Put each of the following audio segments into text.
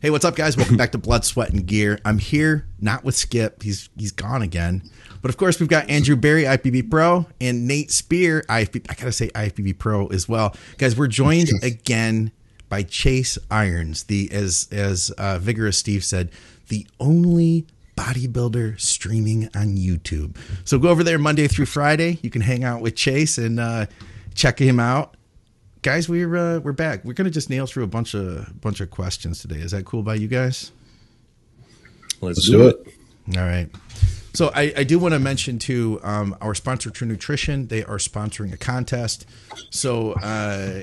Hey, what's up, guys? Welcome back to Blood, Sweat, and Gear. I'm here, not with Skip. He's he's gone again. But of course, we've got Andrew Berry, IPB Pro, and Nate Spear, IFBB. I gotta say IPB Pro as well, guys. We're joined again by Chase Irons, the as as uh, vigorous Steve said, the only bodybuilder streaming on YouTube. So go over there Monday through Friday. You can hang out with Chase and uh, check him out guys, we're uh, we're back. We're gonna just nail through a bunch of bunch of questions today. Is that cool by you guys? Let's, Let's do, it. it. All right. So I, I do want to mention to um, our sponsor True Nutrition. They are sponsoring a contest. So uh,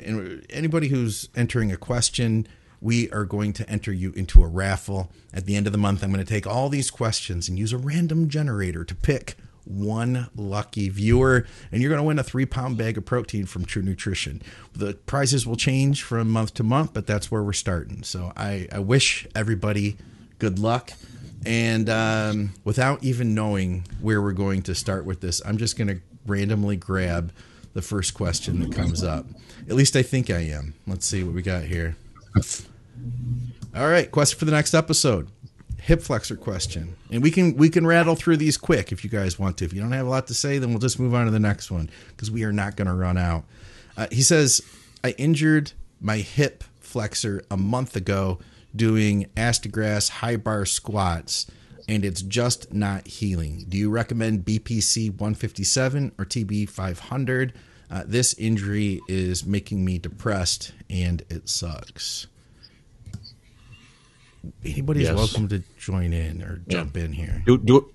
anybody who's entering a question, we are going to enter you into a raffle. At the end of the month, I'm going to take all these questions and use a random generator to pick one lucky viewer, and you're going to win a three pound bag of protein from True Nutrition. The prizes will change from month to month, but that's where we're starting. So I, I wish everybody good luck. And um, without even knowing where we're going to start with this, I'm just going to randomly grab the first question that comes up. At least I think I am. Let's see what we got here. All right, question for the next episode hip flexor question, and we can we can rattle through these quick if you guys want to. If you don't have a lot to say, then we'll just move on to the next one because we are not going to run out. Uh, he says, "I injured my hip flexor a month ago doing Astagrass high bar squats." And it's just not healing. Do you recommend BPC 157 or TB 500? Uh, this injury is making me depressed and it sucks anybody's yes. welcome to join in or jump yeah. in here. Do do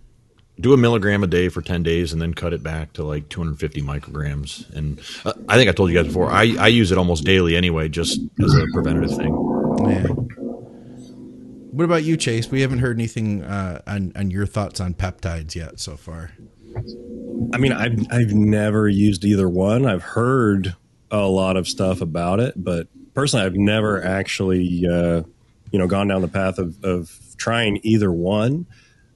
do a milligram a day for 10 days and then cut it back to like 250 micrograms and uh, i think i told you guys before I, I use it almost daily anyway just as a preventative thing yeah what about you chase we haven't heard anything uh, on, on your thoughts on peptides yet so far i mean I've, I've never used either one i've heard a lot of stuff about it but personally i've never actually uh, you know gone down the path of, of trying either one.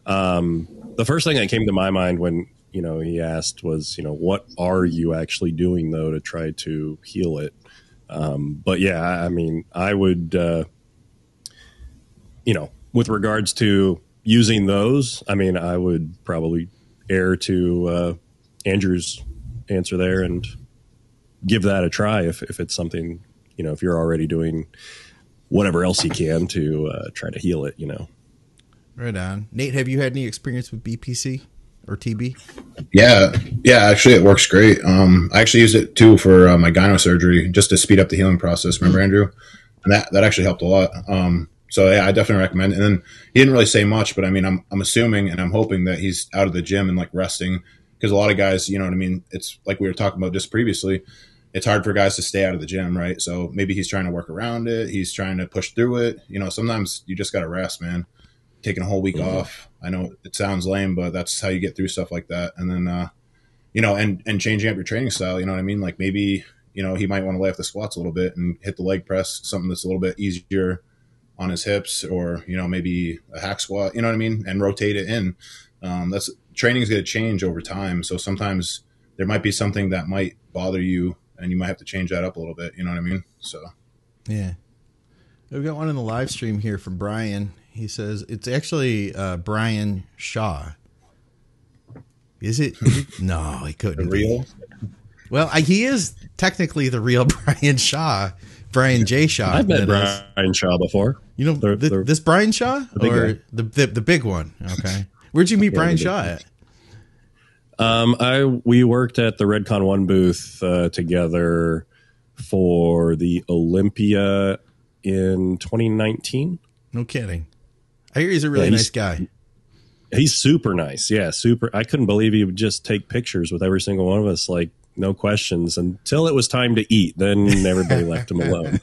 Um, the first thing that came to my mind when you know he asked was you know what are you actually doing though to try to heal it. Um, but yeah, I mean, I would uh, you know with regards to using those, I mean, I would probably err to uh, Andrew's answer there and give that a try if, if it's something you know if you're already doing whatever else he can to uh, try to heal it. You know. Right on, Nate. Have you had any experience with BPC or TB? Yeah, yeah. Actually, it works great. Um, I actually used it too for uh, my gyno surgery just to speed up the healing process. Remember, Andrew? And that that actually helped a lot. Um, so yeah, I definitely recommend. It. And then he didn't really say much, but I mean, I'm I'm assuming and I'm hoping that he's out of the gym and like resting because a lot of guys, you know what I mean. It's like we were talking about just previously it's hard for guys to stay out of the gym, right? So maybe he's trying to work around it. He's trying to push through it. You know, sometimes you just got to rest, man. Taking a whole week mm-hmm. off. I know it sounds lame, but that's how you get through stuff like that. And then, uh, you know, and and changing up your training style. You know what I mean? Like maybe you know he might want to lay off the squats a little bit and hit the leg press, something that's a little bit easier on his hips, or you know maybe a hack squat. You know what I mean? And rotate it in. Um, that's training is going to change over time. So sometimes there might be something that might bother you and you might have to change that up a little bit. You know what I mean? So, yeah. We've got one in the live stream here from Brian. He says it's actually uh, Brian Shaw. Is it? Is it? no, he couldn't. real? Well, I, he is technically the real Brian Shaw, Brian J. Shaw. I've met Brian is. Shaw before. You know they're, the, they're, this Brian Shaw the or the, the, the big one? Okay, where'd you meet yeah, Brian Shaw at? Um, I we worked at the Redcon One booth uh, together for the Olympia in 2019. No kidding. I hear he's a really yeah, nice guy. He's super nice. Yeah, super. I couldn't believe he would just take pictures with every single one of us, like no questions, until it was time to eat. Then everybody left him alone.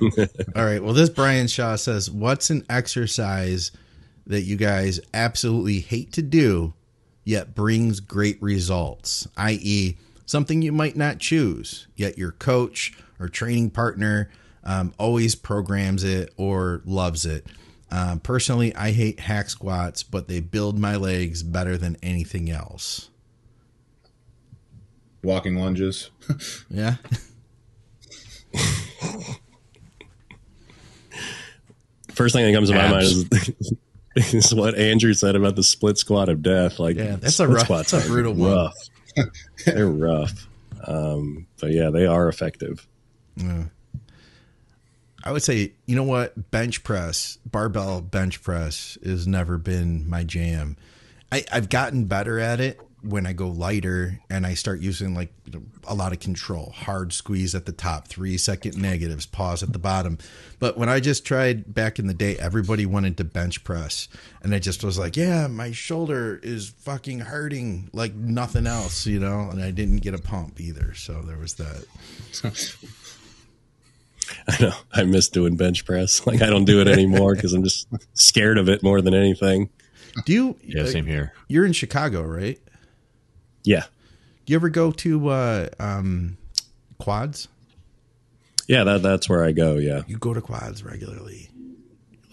All right. Well, this Brian Shaw says, "What's an exercise that you guys absolutely hate to do?" Yet brings great results, i.e., something you might not choose, yet your coach or training partner um, always programs it or loves it. Um, personally, I hate hack squats, but they build my legs better than anything else. Walking lunges. yeah. First thing that comes to my mind is, is what Andrew said about the split squat of death. Like, Yeah, that's a rough- that's a brutal one. rough. They're rough. Um, but yeah, they are effective. I would say, you know what, bench press, barbell bench press has never been my jam. I, I've gotten better at it when I go lighter and I start using like a lot of control, hard squeeze at the top, three second negatives, pause at the bottom. But when I just tried back in the day, everybody wanted to bench press, and I just was like, yeah, my shoulder is fucking hurting like nothing else, you know. And I didn't get a pump either, so there was that. I know. I miss doing bench press. Like, I don't do it anymore because I'm just scared of it more than anything. Do you? Yeah, same here. You're in Chicago, right? Yeah. Do you ever go to uh, um, quads? Yeah, that that's where I go. Yeah. You go to quads regularly.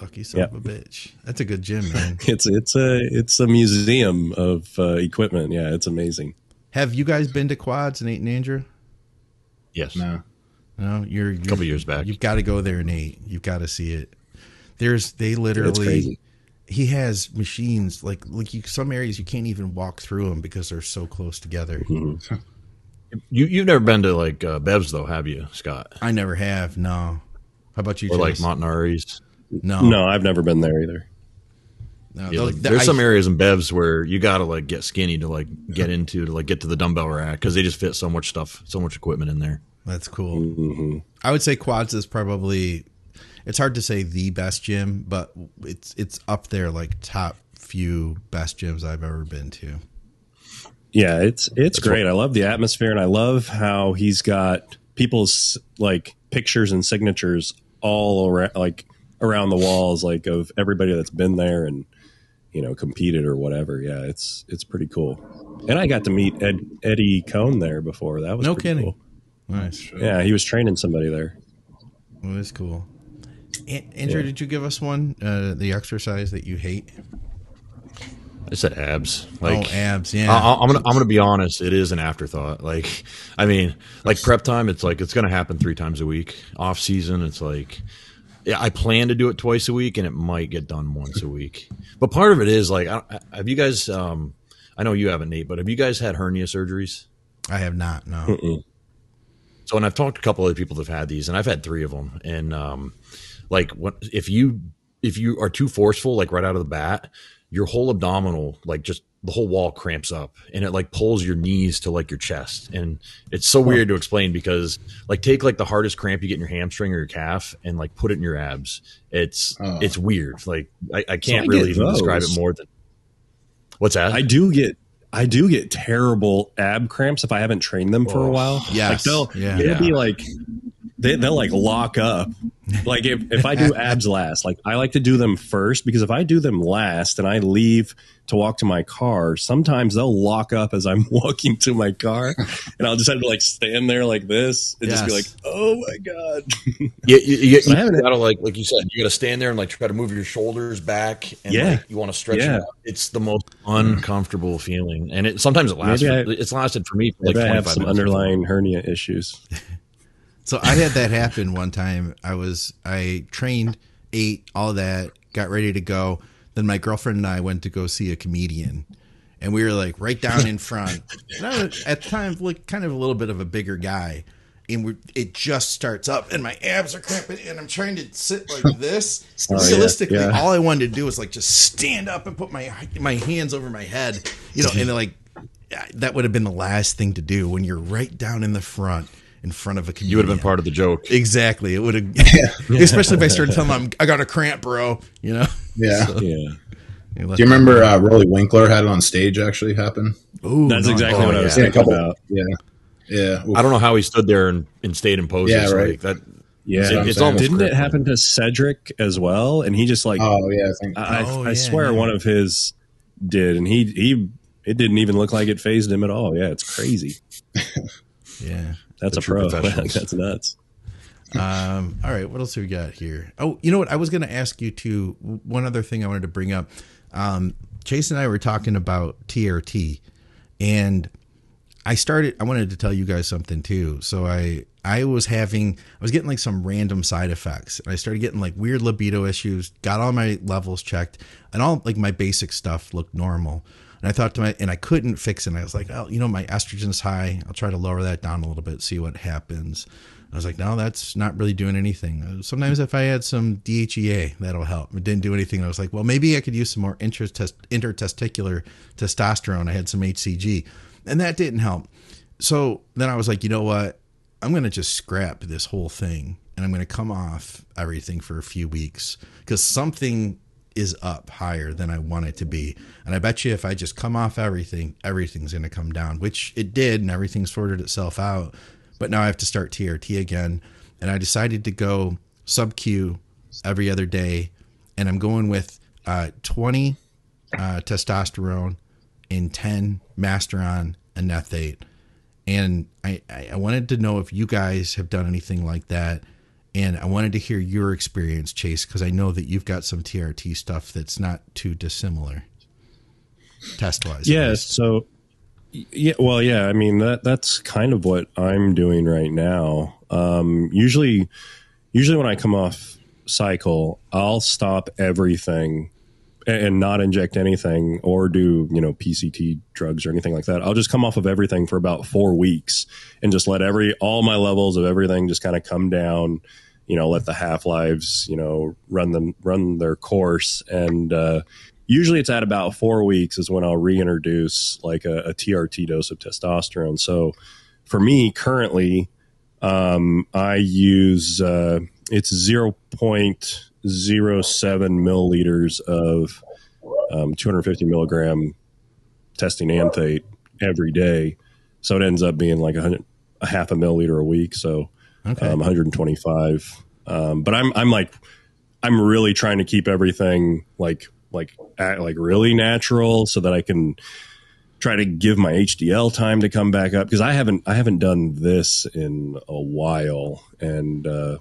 Lucky son Yeah. of a bitch. That's a good gym, man. It's it's a it's a museum of uh, equipment. Yeah, it's amazing. Have you guys been to quads, Nate and Andrew? Yes. No. No, you're, you're couple years back. You've got to go there, Nate. You've got to see it. There's they literally. Crazy. He has machines like like you, some areas you can't even walk through them because they're so close together. Mm-hmm. You you've never been to like uh, Bev's though, have you, Scott? I never have. No. How about you? Or like Montanari's? no, No, I've never been there either. no. Yeah, like, the- there's I- some areas in Bev's where you gotta like get skinny to like get into to like get to the dumbbell rack because they just fit so much stuff, so much equipment in there. That's cool. hmm I would say quads is probably it's hard to say the best gym, but it's it's up there like top few best gyms I've ever been to. Yeah, it's it's That's great. I love the atmosphere, and I love how he's got people's like pictures and signatures all around, like around the walls, like of everybody that's been there and you know competed or whatever. Yeah, it's it's pretty cool. And I got to meet Ed, Eddie Cohn there before. That was No pretty kidding. cool. Nice. Yeah, he was training somebody there. Well, that's cool. An- Andrew, Yeah. did you give us one? Uh, the exercise that you hate? I said abs. Like oh, abs. Yeah. I, I'm gonna I'm gonna be honest. It is an afterthought. Like, I mean, like prep time. It's like it's gonna happen three times a week. Off season, it's like, yeah, I plan to do it twice a week, and it might get done once a week. But part of it is like, I, I- have you guys? Um, I know you haven't, Nate, but have you guys had hernia surgeries? I have not. No. Mm-mm. So, and I've talked to a couple other people that've had these, and I've had three of them. And um, like, what if you if you are too forceful, like right out of the bat, your whole abdominal, like just the whole wall cramps up, and it like pulls your knees to like your chest, and it's so weird to explain because like take like the hardest cramp you get in your hamstring or your calf, and like put it in your abs. It's Oh. it's weird. Like I, I can't I really even describe it more than what's that. I do get I do get terrible ab cramps if I haven't trained them for a Oh, while. yes. Like they'll Yeah. it'll be like they, they'll like lock up. Like if, if I do abs last, like I like to do them first because if I do them last and I leave to walk to my car, sometimes they'll lock up as I'm walking to my car and I'll just have to like stand there like this and just be like, oh my God. Yeah, you, you, So you gotta like like you said, you gotta stand there and like try to move your shoulders back, and Yeah. like, you want to stretch Yeah. it out. It's the most uncomfortable feeling, and it sometimes it lasts. For- I- it's lasted for me for like Maybe I have some minutes. underlying hernia issues. So I had that happen one time. I was I trained, ate all that, got ready to go. Then my girlfriend and I went to go see a comedian, and we were like right down in front. And I was, at the time, like kind of a little bit of a bigger guy, and we it just starts up, and my abs are cramping, and I'm trying to sit like this. Oh, yeah, Realistically, yeah. all I wanted to do was like just stand up and put my my hands over my head, you know, and like that would have been the last thing to do when you're right down in the front. In front of a comedian. You would have been part of the joke. Exactly. It would have, especially if I started telling them, I got a cramp, bro. You know? Yeah. Yeah. You Do you remember uh, Rolly Winkler had it on stage actually happen? Ooh, That's no, exactly oh, what I was yeah. Yeah, a thinking couple. about. Yeah. Yeah. I don't know how he stood there and, and stayed in poses. Yeah, right. Like that. Yeah, It's- it's almost didn't it happen to Cedric as well? And he just like Oh yeah, I think. I, I- Oh, I yeah, swear yeah. one of his did, and he he it didn't even look like it phased him at all. Yeah, it's crazy. Yeah. That's a pro. That's nuts. Um, all right. What else have we got here? Oh, you know what? I was going to ask you to one other thing I wanted to bring up. Um, Chase and I were talking about TRT, and I started. I wanted to tell you guys something too. So I I was having I was getting like some random side effects. And I started getting like weird libido issues. Got all my levels checked, and all like my basic stuff looked normal. And I thought to my and I couldn't fix it. And I was like, oh, you know, my estrogen's high. I'll try to lower that down a little bit, see what happens. I was like, no, that's not really doing anything. Uh, sometimes if I add some DHEA, that'll help. It didn't do anything. I was like, well, maybe I could use some more intertesticular testosterone. I had some HCG, and that didn't help. So then I was like, you know what? I'm going to just scrap this whole thing and I'm going to come off everything for a few weeks because something is up higher than I want it to be. And I bet you if I just come off everything, everything's going to come down, which it did, and everything sorted itself out. But now I have to start TRT again. And I decided to go sub Q every other day. And I'm going with uh, 20 uh, testosterone in 10 Masteron and Nethate. And I, I wanted to know if you guys have done anything like that. And I wanted to hear your experience, Chase, because I know that you've got some TRT stuff that's not too dissimilar test wise. Yeah. So, yeah, well, yeah, I mean, that that's kind of what I'm doing right now. Um, usually, usually when I come off cycle, I'll stop everything and not inject anything or do you know PCT drugs or anything like that. I'll just come off of everything for about four weeks and just let every all my levels of everything just kind of come down. You know, let the half lives you know run them run their course, and uh, usually it's at about four weeks is when I'll reintroduce like a, a TRT dose of testosterone. So for me currently, um, I use uh, it's zero point 0.07 milliliters of um, 250 milligram testing anthate every day. So it ends up being like a, a half a milliliter a week. So okay. um, 125. Um, but I'm I'm like I'm really trying to keep everything like like at, like really natural so that I can try to give my HDL time to come back up because I haven't I haven't done this in a while and uh,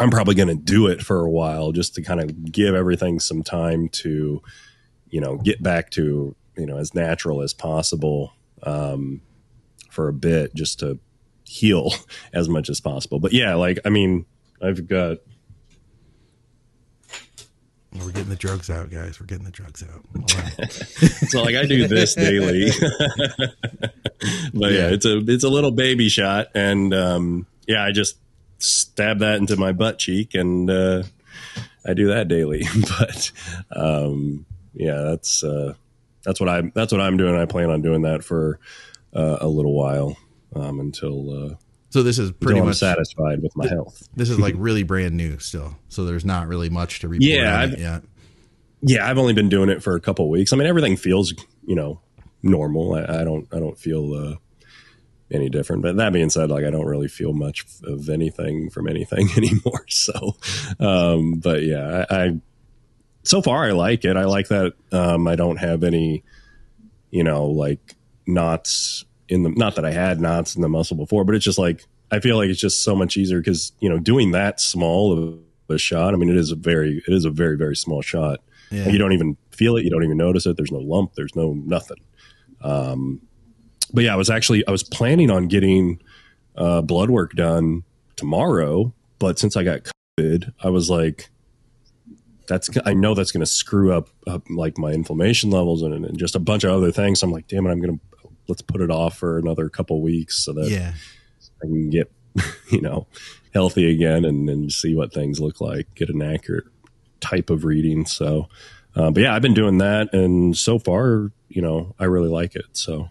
I'm probably going to do it for a while just to kind of give everything some time to, you know, get back to, you know, as natural as possible um, for a bit just to heal as much as possible. But yeah, like, I mean, I've got. We're getting the drugs out, guys. We're getting the drugs out. so like I do this daily, but yeah. yeah, it's a it's a little baby shot, and um, yeah, I just stab that into my butt cheek, and uh, I do that daily. but um, yeah, that's uh, that's what I that's what I'm doing. I plan on doing that for uh, a little while um, until. Uh, so this is pretty much satisfied with my th- health. This is like really brand new still. So there's not really much to report yeah. Yeah, I've only been doing it for a couple weeks. I mean, everything feels you know normal. I, I don't I don't feel uh, any different. But that being said, like I don't really feel much of anything from anything anymore. So, um, but yeah, I, I, so far I like it. I like that um, I don't have any, you know, like knots in the. Not that I had knots in the muscle before, but it's just like I feel like it's just so much easier because you know doing that small of a shot. I mean, it is a very it is a very very small shot. Yeah. You don't even feel it. You don't even notice it. There's no lump. There's no nothing. Um, but yeah, I was actually I was planning on getting uh, blood work done tomorrow, but since I got COVID, I was like, that's I know that's going to screw up, up, like my inflammation levels and, and, just a bunch of other things. So I'm like, damn it, I'm going to let's put it off for another couple weeks so that yeah. I can get you know healthy again and, and see what things look like, get an accurate type of reading. So, uh, but yeah, I've been doing that, and so far, you know, I really like it. So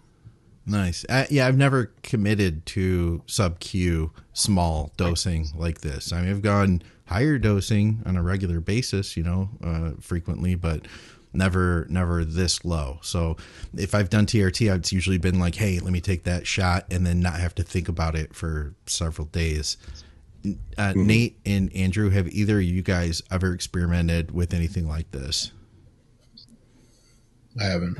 Nice. Uh, yeah, I've never committed to sub Q small dosing like this. I mean, I've gone higher dosing on a regular basis, you know, uh, frequently, but never, never this low. So if I've done TRT, it's usually been like, hey, let me take that shot and then not have to think about it for several days. Uh, mm-hmm. Nate and Andrew, have either of you guys ever experimented with anything like this? I haven't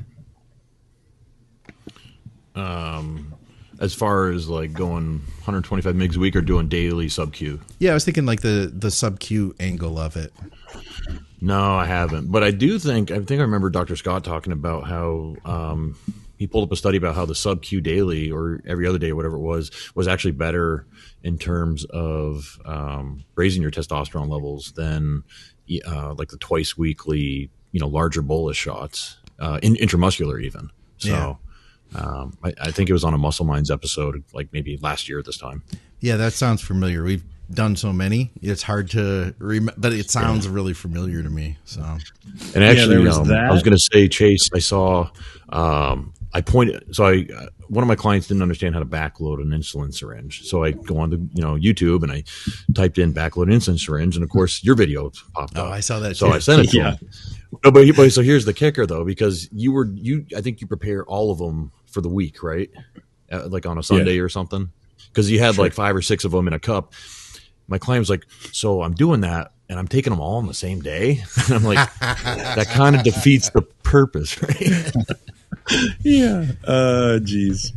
um, as far as like going 125 migs a week or doing daily sub Q? Yeah, I was thinking like the the sub Q angle of it. No, I haven't, but I do think I think I remember Dr. Scott talking about how um, he pulled up a study about how the sub Q daily or every other day, whatever it was, was actually better in terms of um, raising your testosterone levels than uh, like the twice weekly, you know, larger bolus shots, uh, in, intramuscular even. So. Yeah. Um, I, I, think it was on a Muscle Minds episode, like maybe last year at this time. Yeah, that sounds familiar. We've done so many, it's hard to remember, but it sounds yeah. really familiar to me. So, and actually, yeah, um, I was going to say, Chase, I saw, um, I pointed, so I, uh, one of my clients didn't understand how to backload an insulin syringe. So I go on to, you know, YouTube and I typed in backload insulin syringe. And of course, your video popped up. oh, up. I saw that. So too. I sent it to yeah. him. No, but, but so here's the kicker though, because you were, you, I think you prepare all of them for the week, right? Uh, like on a Sunday yeah. or something. Cause you had sure. like five or six of them in a cup my client was like, "So I'm doing that, and I'm taking them all on the same day." And I'm like, "That kind of defeats the purpose, right?" yeah. Uh, jeez.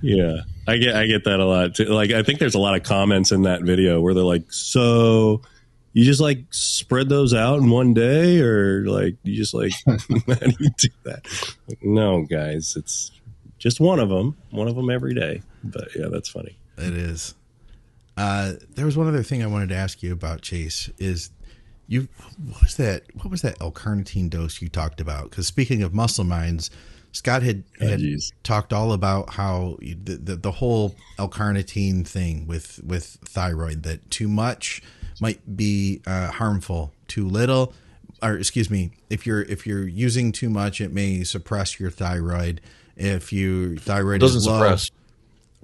yeah, I get I get that a lot. Too. Like, I think there's a lot of comments in that video where they're like, "So." You just like spread those out in one day, or like you just like how do you do that? no, guys, it's just one of them, one of them every day. But yeah, that's funny. It is. Uh, there was one other thing I wanted to ask you about Chase. Is you what was that? What was that L-carnitine dose you talked about? Because speaking of muscle minds, Scott had, oh, had talked all about how the, the, the whole L-carnitine thing with with thyroid that too much might be uh, harmful, too little, or excuse me, if you're if you're using too much, it may suppress your thyroid. If your thyroid it doesn't is low, suppress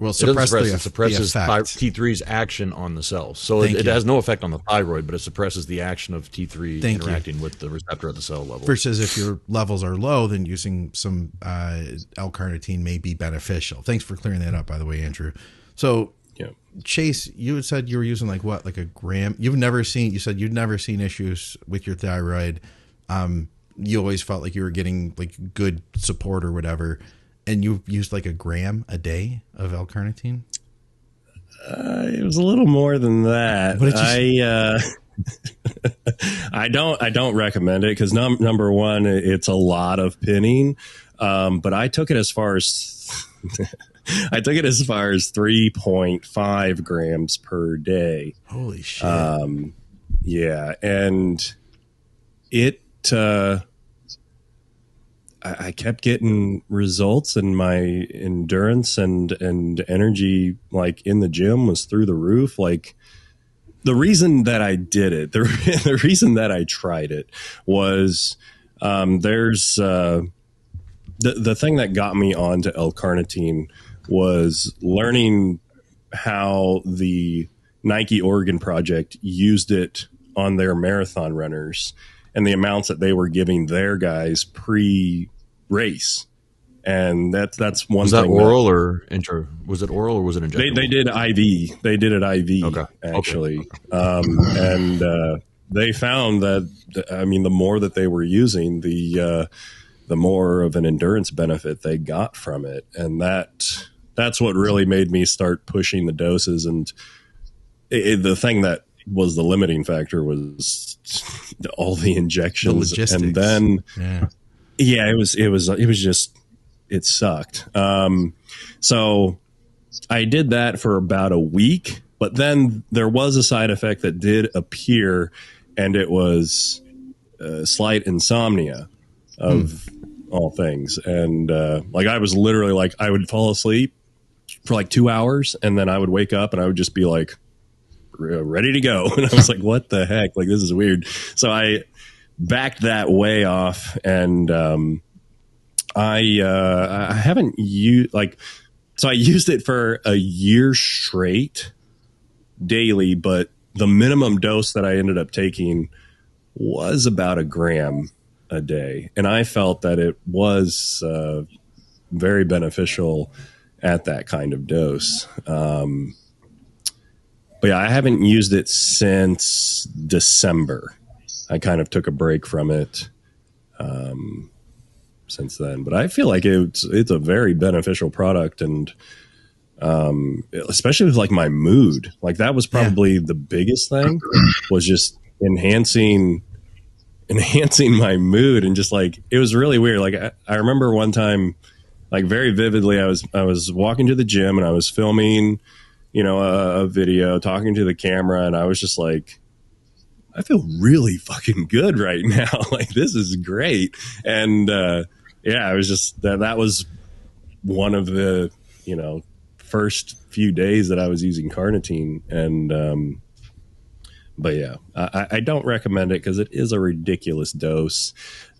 well, suppress suppress, the, it suppresses T3's action on the cells. So it, it, has no effect on the thyroid, but it suppresses the action of T3 Thank interacting you. with the receptor at the cell level. Versus if your levels are low, then using some uh, L-carnitine may be beneficial. Thanks for clearing that up, by the way, Andrew. So. Chase, you had said you were using like what, like a gram? You've never seen. You said you'd never seen issues with your thyroid. Um, you always felt like you were getting like good support or whatever and you used like a gram a day of L-carnitine? Uh, it was a little more than that. I uh, I don't I don't recommend it because num- number one, it's a lot of pinning. Um, but I took it as far as I took it as far as three point five grams per day. Holy shit! Um, yeah, and it. Uh, I, I kept getting results, and my endurance and and energy, like in the gym, was through the roof. Like the reason that I did it, the, the reason that I tried it was um, there's uh, the the thing that got me onto L-carnitine was learning how the Nike Oregon project used it on their marathon runners and the amounts that they were giving their guys pre race. And that's that's one. Thing. Was that oral that, or intro? Was it oral or was it injectable? They, they did IV. They did it IV. Okay. Actually, okay. Um, and uh, they found that I mean, the more that they were using, the uh, the more of an endurance benefit they got from it, and that that's what really made me start pushing the doses. And it, it, the thing that was the limiting factor was all the injections the and then yeah. yeah. it was it was it was just it sucked um so i did that for about a week but then there was a side effect that did appear and it was uh, slight insomnia of hmm. all things and uh, like i was literally like i would fall asleep for like two hours and then i would wake up and i would just be like ready to go. And I was like, what the heck? Like, this is weird. So I backed that way off and, um, I, uh, I haven't used like, so I used it for a year straight daily, but the minimum dose that I ended up taking was about a gram a day. And I felt that it was, uh, very beneficial at that kind of dose. Um, but yeah, I haven't used it since December. I kind of took a break from it um, since then, but I feel like it's it's a very beneficial product, and um, especially with like my mood. Like that was probably yeah. the biggest thing was just enhancing enhancing my mood and just like it was really weird. Like I, I remember one time, like very vividly, I was I was walking to the gym and I was filming, you know, a, a video, talking to the camera, and I was just like. I feel really fucking good right now. like this is great. And uh yeah, I was just that that was one of the, you know, first few days that I was using carnitine and um but yeah, I, I don't recommend it because it is a ridiculous dose,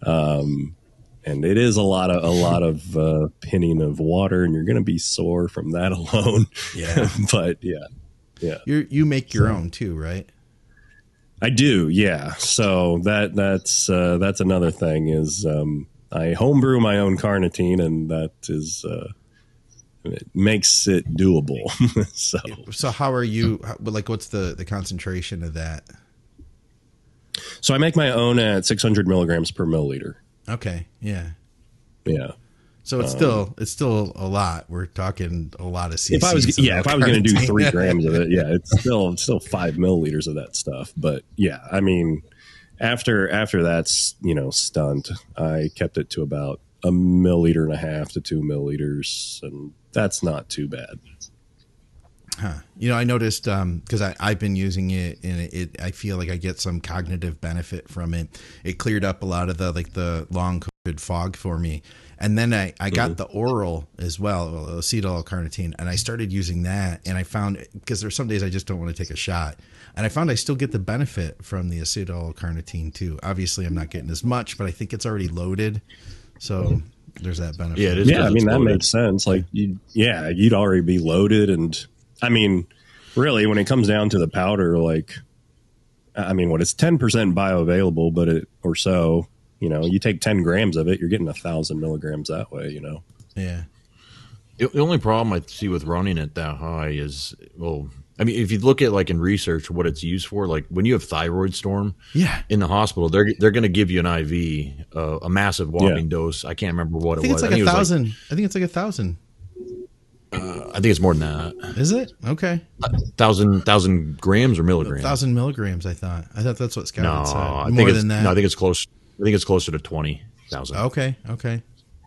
um, and it is a lot of a lot of uh, pinning of water, and you're going to be sore from that alone. Yeah. but yeah, yeah, You you make your own too, right? I do. Yeah, so that that's uh, that's another thing is um, I homebrew my own carnitine, and that is. Uh, it makes it doable. so, So how are you? Like, what's the the concentration of that? so I make my own at 600 milligrams per milliliter. Okay, yeah. Yeah. So it's um, still it's still a lot. We're talking a lot of CCs. if I was yeah, if I was going to do three grams of it, yeah, it's still it's still five milliliters of that stuff. But yeah, I mean, after after that's you know stunt, I kept it to about a milliliter and a half to two milliliters, and that's not too bad. You know, I noticed um, because I I've been using it and it, it. I feel like I get some cognitive benefit from it. It cleared up a lot of the like the long COVID fog for me. And then I, I got mm-hmm. the oral as well, well, acetyl carnitine, and I started using that. And I found because there's some days I just don't want to take a shot, and I found I still get the benefit from the acetyl carnitine too. Obviously, I'm not getting as much, but I think it's already loaded, so mm-hmm. there's that benefit. Yeah, it is. Yeah, I mean it's that loaded. makes sense. Like you, yeah, you'd already be loaded, and I mean, really, when it comes down to the powder, like, I mean, what it's ten percent bioavailable, but it or so. You know, you take ten grams of it, you're getting a thousand milligrams that way. You know. Yeah, The the only problem I see with running it that high is, well, I mean, if you look at like in research what it's used for, like when you have thyroid storm yeah. in the hospital, they're they're going to give you an IV, uh, a massive whopping dose. I can't remember what I it was. it's like I think a it was thousand. I think it's like a thousand. I think it's more than that. Is it okay? Thousand thousand grams or A milligrams. thousand milligrams. I thought. I thought that's what Scott no, said. I More think it's, than that. No, I think it's close. I think it's closer to twenty thousand. okay. Okay.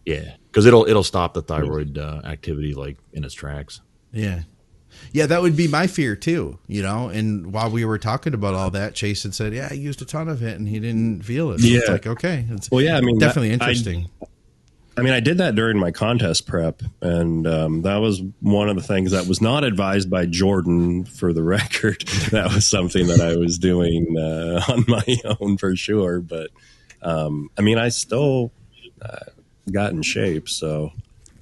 Yeah, because it'll it'll stop the thyroid uh, activity like in its tracks. Yeah. Yeah, that would be my fear too, you know. And while we were talking about all that, Chase had said, "Yeah, I used a ton of it, and he didn't feel it." So it's Yeah. like okay, it's Well, yeah, I mean, definitely that- interesting. I mean, I did that during my contest prep, and um, that was one of the things that was not advised by Jordan. For the record, that was something that I was doing uh, on my own for sure. But um, I mean, I still uh, got in shape. So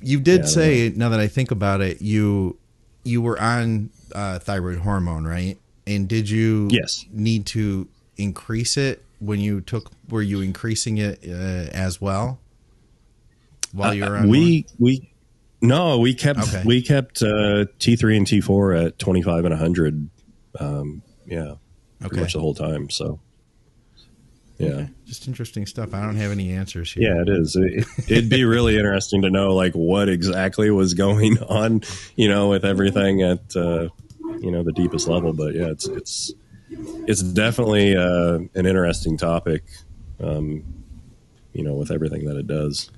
you did Yeah, say, now that I think about it, you you were on uh, thyroid hormone, right? And did you Yes. need to increase it when you took? Were you increasing it uh, as well while you were on? we we no, we kept Okay. we kept uh, T three and T four at twenty five and hundred. Um, yeah, pretty Okay. much the whole time. So yeah. Okay. Just interesting stuff. I don't have any answers here. Yeah, it is. It, it'd be really interesting to know like what exactly was going on, you know, with everything at uh, you know the deepest level. But yeah, it's it's it's definitely uh, an interesting topic, um, you know, with everything that it does.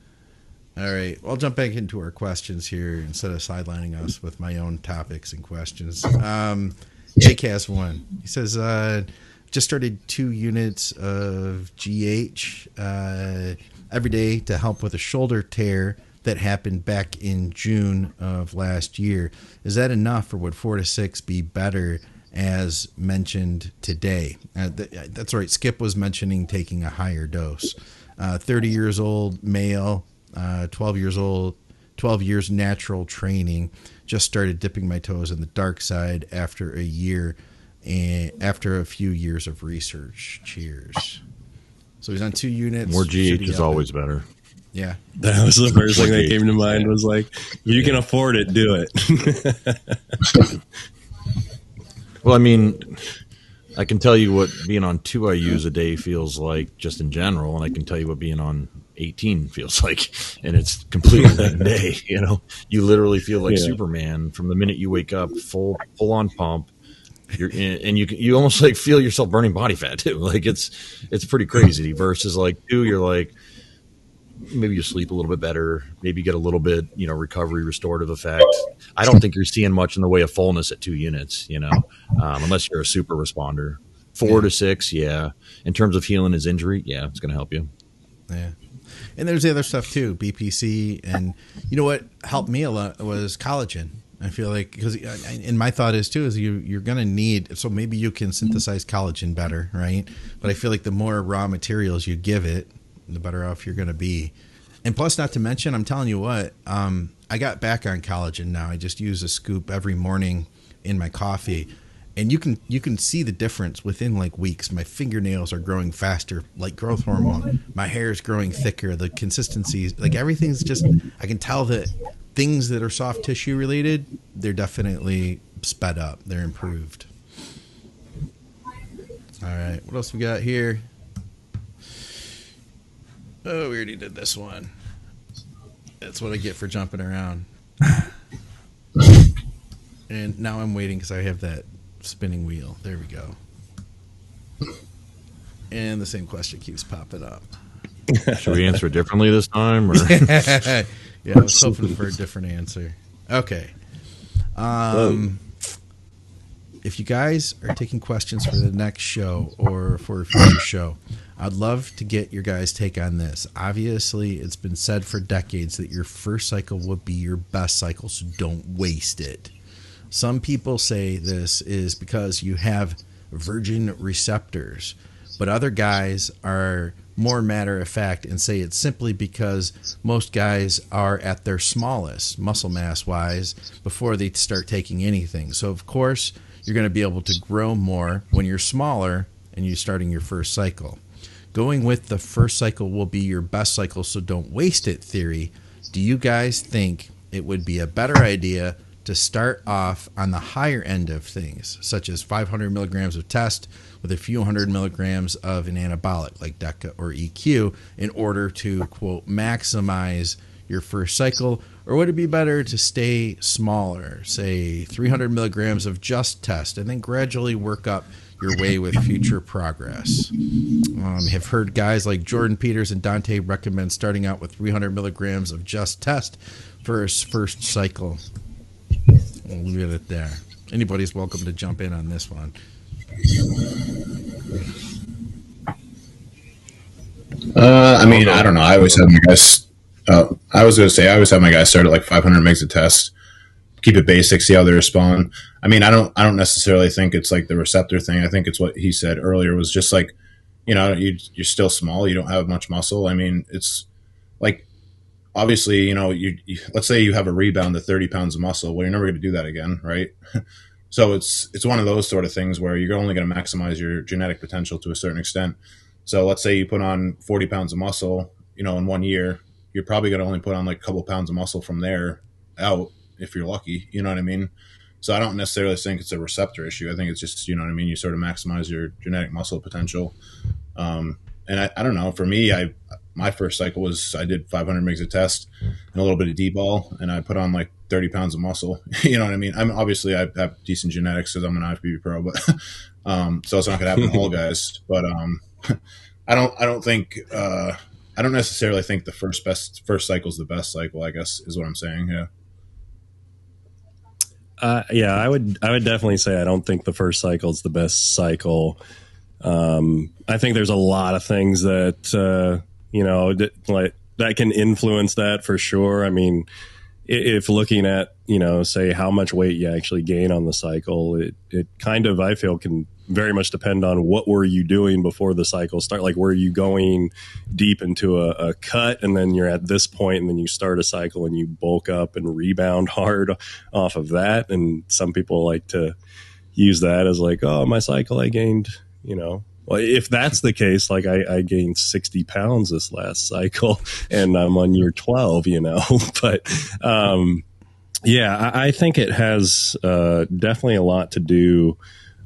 All right. I'll jump back into our questions here instead of sidelining us with my own topics and questions. Um, Jake has one. He says, uh, just started two units of GH uh, every day to help with a shoulder tear that happened back in June of last year. Is that enough, or would four to six be better? As mentioned today, uh, th- that's right. Skip was mentioning taking a higher dose. Uh, 30 years old, male, uh, 12 years old, 12 years natural training. Just started dipping my toes in the dark side after a year and after a few years of research. Cheers. So he's on two units. More Should GH is up it? always better. Yeah. That was the first thing that came to mind. Was like, if you can afford it, do it. Well, I mean, I can tell you what being on two IUs a day feels like just in general, and I can tell you what being on 18 feels like, and it's completely night and day. You know, you literally feel like Yeah. Superman from the minute you wake up, full full on pump, You're, and you you almost like feel yourself burning body fat too. Like it's it's pretty crazy. Versus like two, you're like maybe you sleep a little bit better, maybe you get a little bit you know recovery restorative effect. I don't think you're seeing much in the way of fullness at two units, you know, um, unless you're a super responder. Four yeah. to six, yeah. In terms of healing his injury, yeah, it's going to help you. Yeah. And there's the other stuff too, BPC, and you know what helped me a lot was collagen. I feel like because and my thought is too is you you're gonna need so maybe you can synthesize collagen better, right? But I feel like the more raw materials you give it, the better off you're gonna be. And plus, not to mention, I'm telling you what, um, I got back on collagen now. I just use a scoop every morning in my coffee and you can you can see the difference within like weeks. My fingernails are growing faster like growth hormone. My hair is growing thicker. The consistency like everything's just i can tell that things that are soft tissue related they're definitely sped up. They're improved. All right. What else we got here? Oh we already did this one. That's what i get for jumping around. And now i'm waiting because i have that spinning wheel. There we go. And the same question keeps popping up. Should we answer it differently this time? Or? yeah, I was hoping for a different answer. Okay. Um, if you guys are taking questions for the next show or for a future show, I'd love to get your guys' take on this. Obviously, it's been said for decades that your first cycle will be your best cycle, so don't waste it. Some people say this is because you have virgin receptors, but other guys are more matter of fact and say it's simply because most guys are at their smallest muscle mass wise before they start taking anything. So, of course, you're going to be able to grow more when you're smaller and you're starting your first cycle. Going with the first cycle will be your best cycle, so don't waste it theory. Do you guys think it would be a better idea to start off on the higher end of things, such as 500 milligrams of test with a few hundred milligrams of an anabolic like DECA or EQ in order to, quote, maximize your first cycle? Or would it be better to stay smaller, say 300 milligrams of just test, and then gradually work up your way with future progress? Um, have heard guys like Jordan Peters and Dante recommend starting out with 300 milligrams of just test for his first cycle. We'll leave it there. Anybody's welcome to jump in on this one. Uh, I mean, I don't know. I always have my guys. Uh, I was going to say I always have my guys start at like 500 megs a test. Keep it basic, see how they respond. I mean, I don't. I don't necessarily think it's like the receptor thing. I think it's what he said earlier was just like, you know, you, you're still small. You don't have much muscle. I mean, it's like obviously, you know, you, you, let's say you have a rebound to 30 pounds of muscle. Well, you're never going to do that again, right? so it's it's one of those sort of things where you're only going to maximize your genetic potential to a certain extent. So let's say you put on 40 pounds of muscle, you know, in one year, you're probably going to only put on like a couple pounds of muscle from there out if you're lucky. You know what I mean? So I don't necessarily think it's a receptor issue. I think it's just you know what I mean. You sort of maximize your genetic muscle potential. Um, and I, I don't know. For me, I my first cycle was I did 500 megs of test and a little bit of D-bol, and I put on like 30 pounds of muscle. you know what I mean? I'm obviously I have decent genetics because I'm an IFBB pro, but um, so it's not gonna happen to all guys. But um, I don't I don't think uh, I don't necessarily think the first best first cycle is the best cycle. I guess is what I'm saying. Yeah. Uh, yeah, I would I would definitely say I don't think the first cycle is the best cycle. Um, I think there's a lot of things that uh, you know, like that can influence that for sure. I mean, if looking at you know say how much weight you actually gain on the cycle it, it kind of i feel can very much depend on what were you doing before the cycle start like were you going deep into a, a, cut and then you're at this point and then you start a cycle and you bulk up and rebound hard off of that and some people like to use that as like oh my cycle i gained you know well, if that's the case, like I, I, gained 60 pounds this last cycle and I'm on year 12, you know, but, um, yeah, I, I, think it has, uh, definitely a lot to do,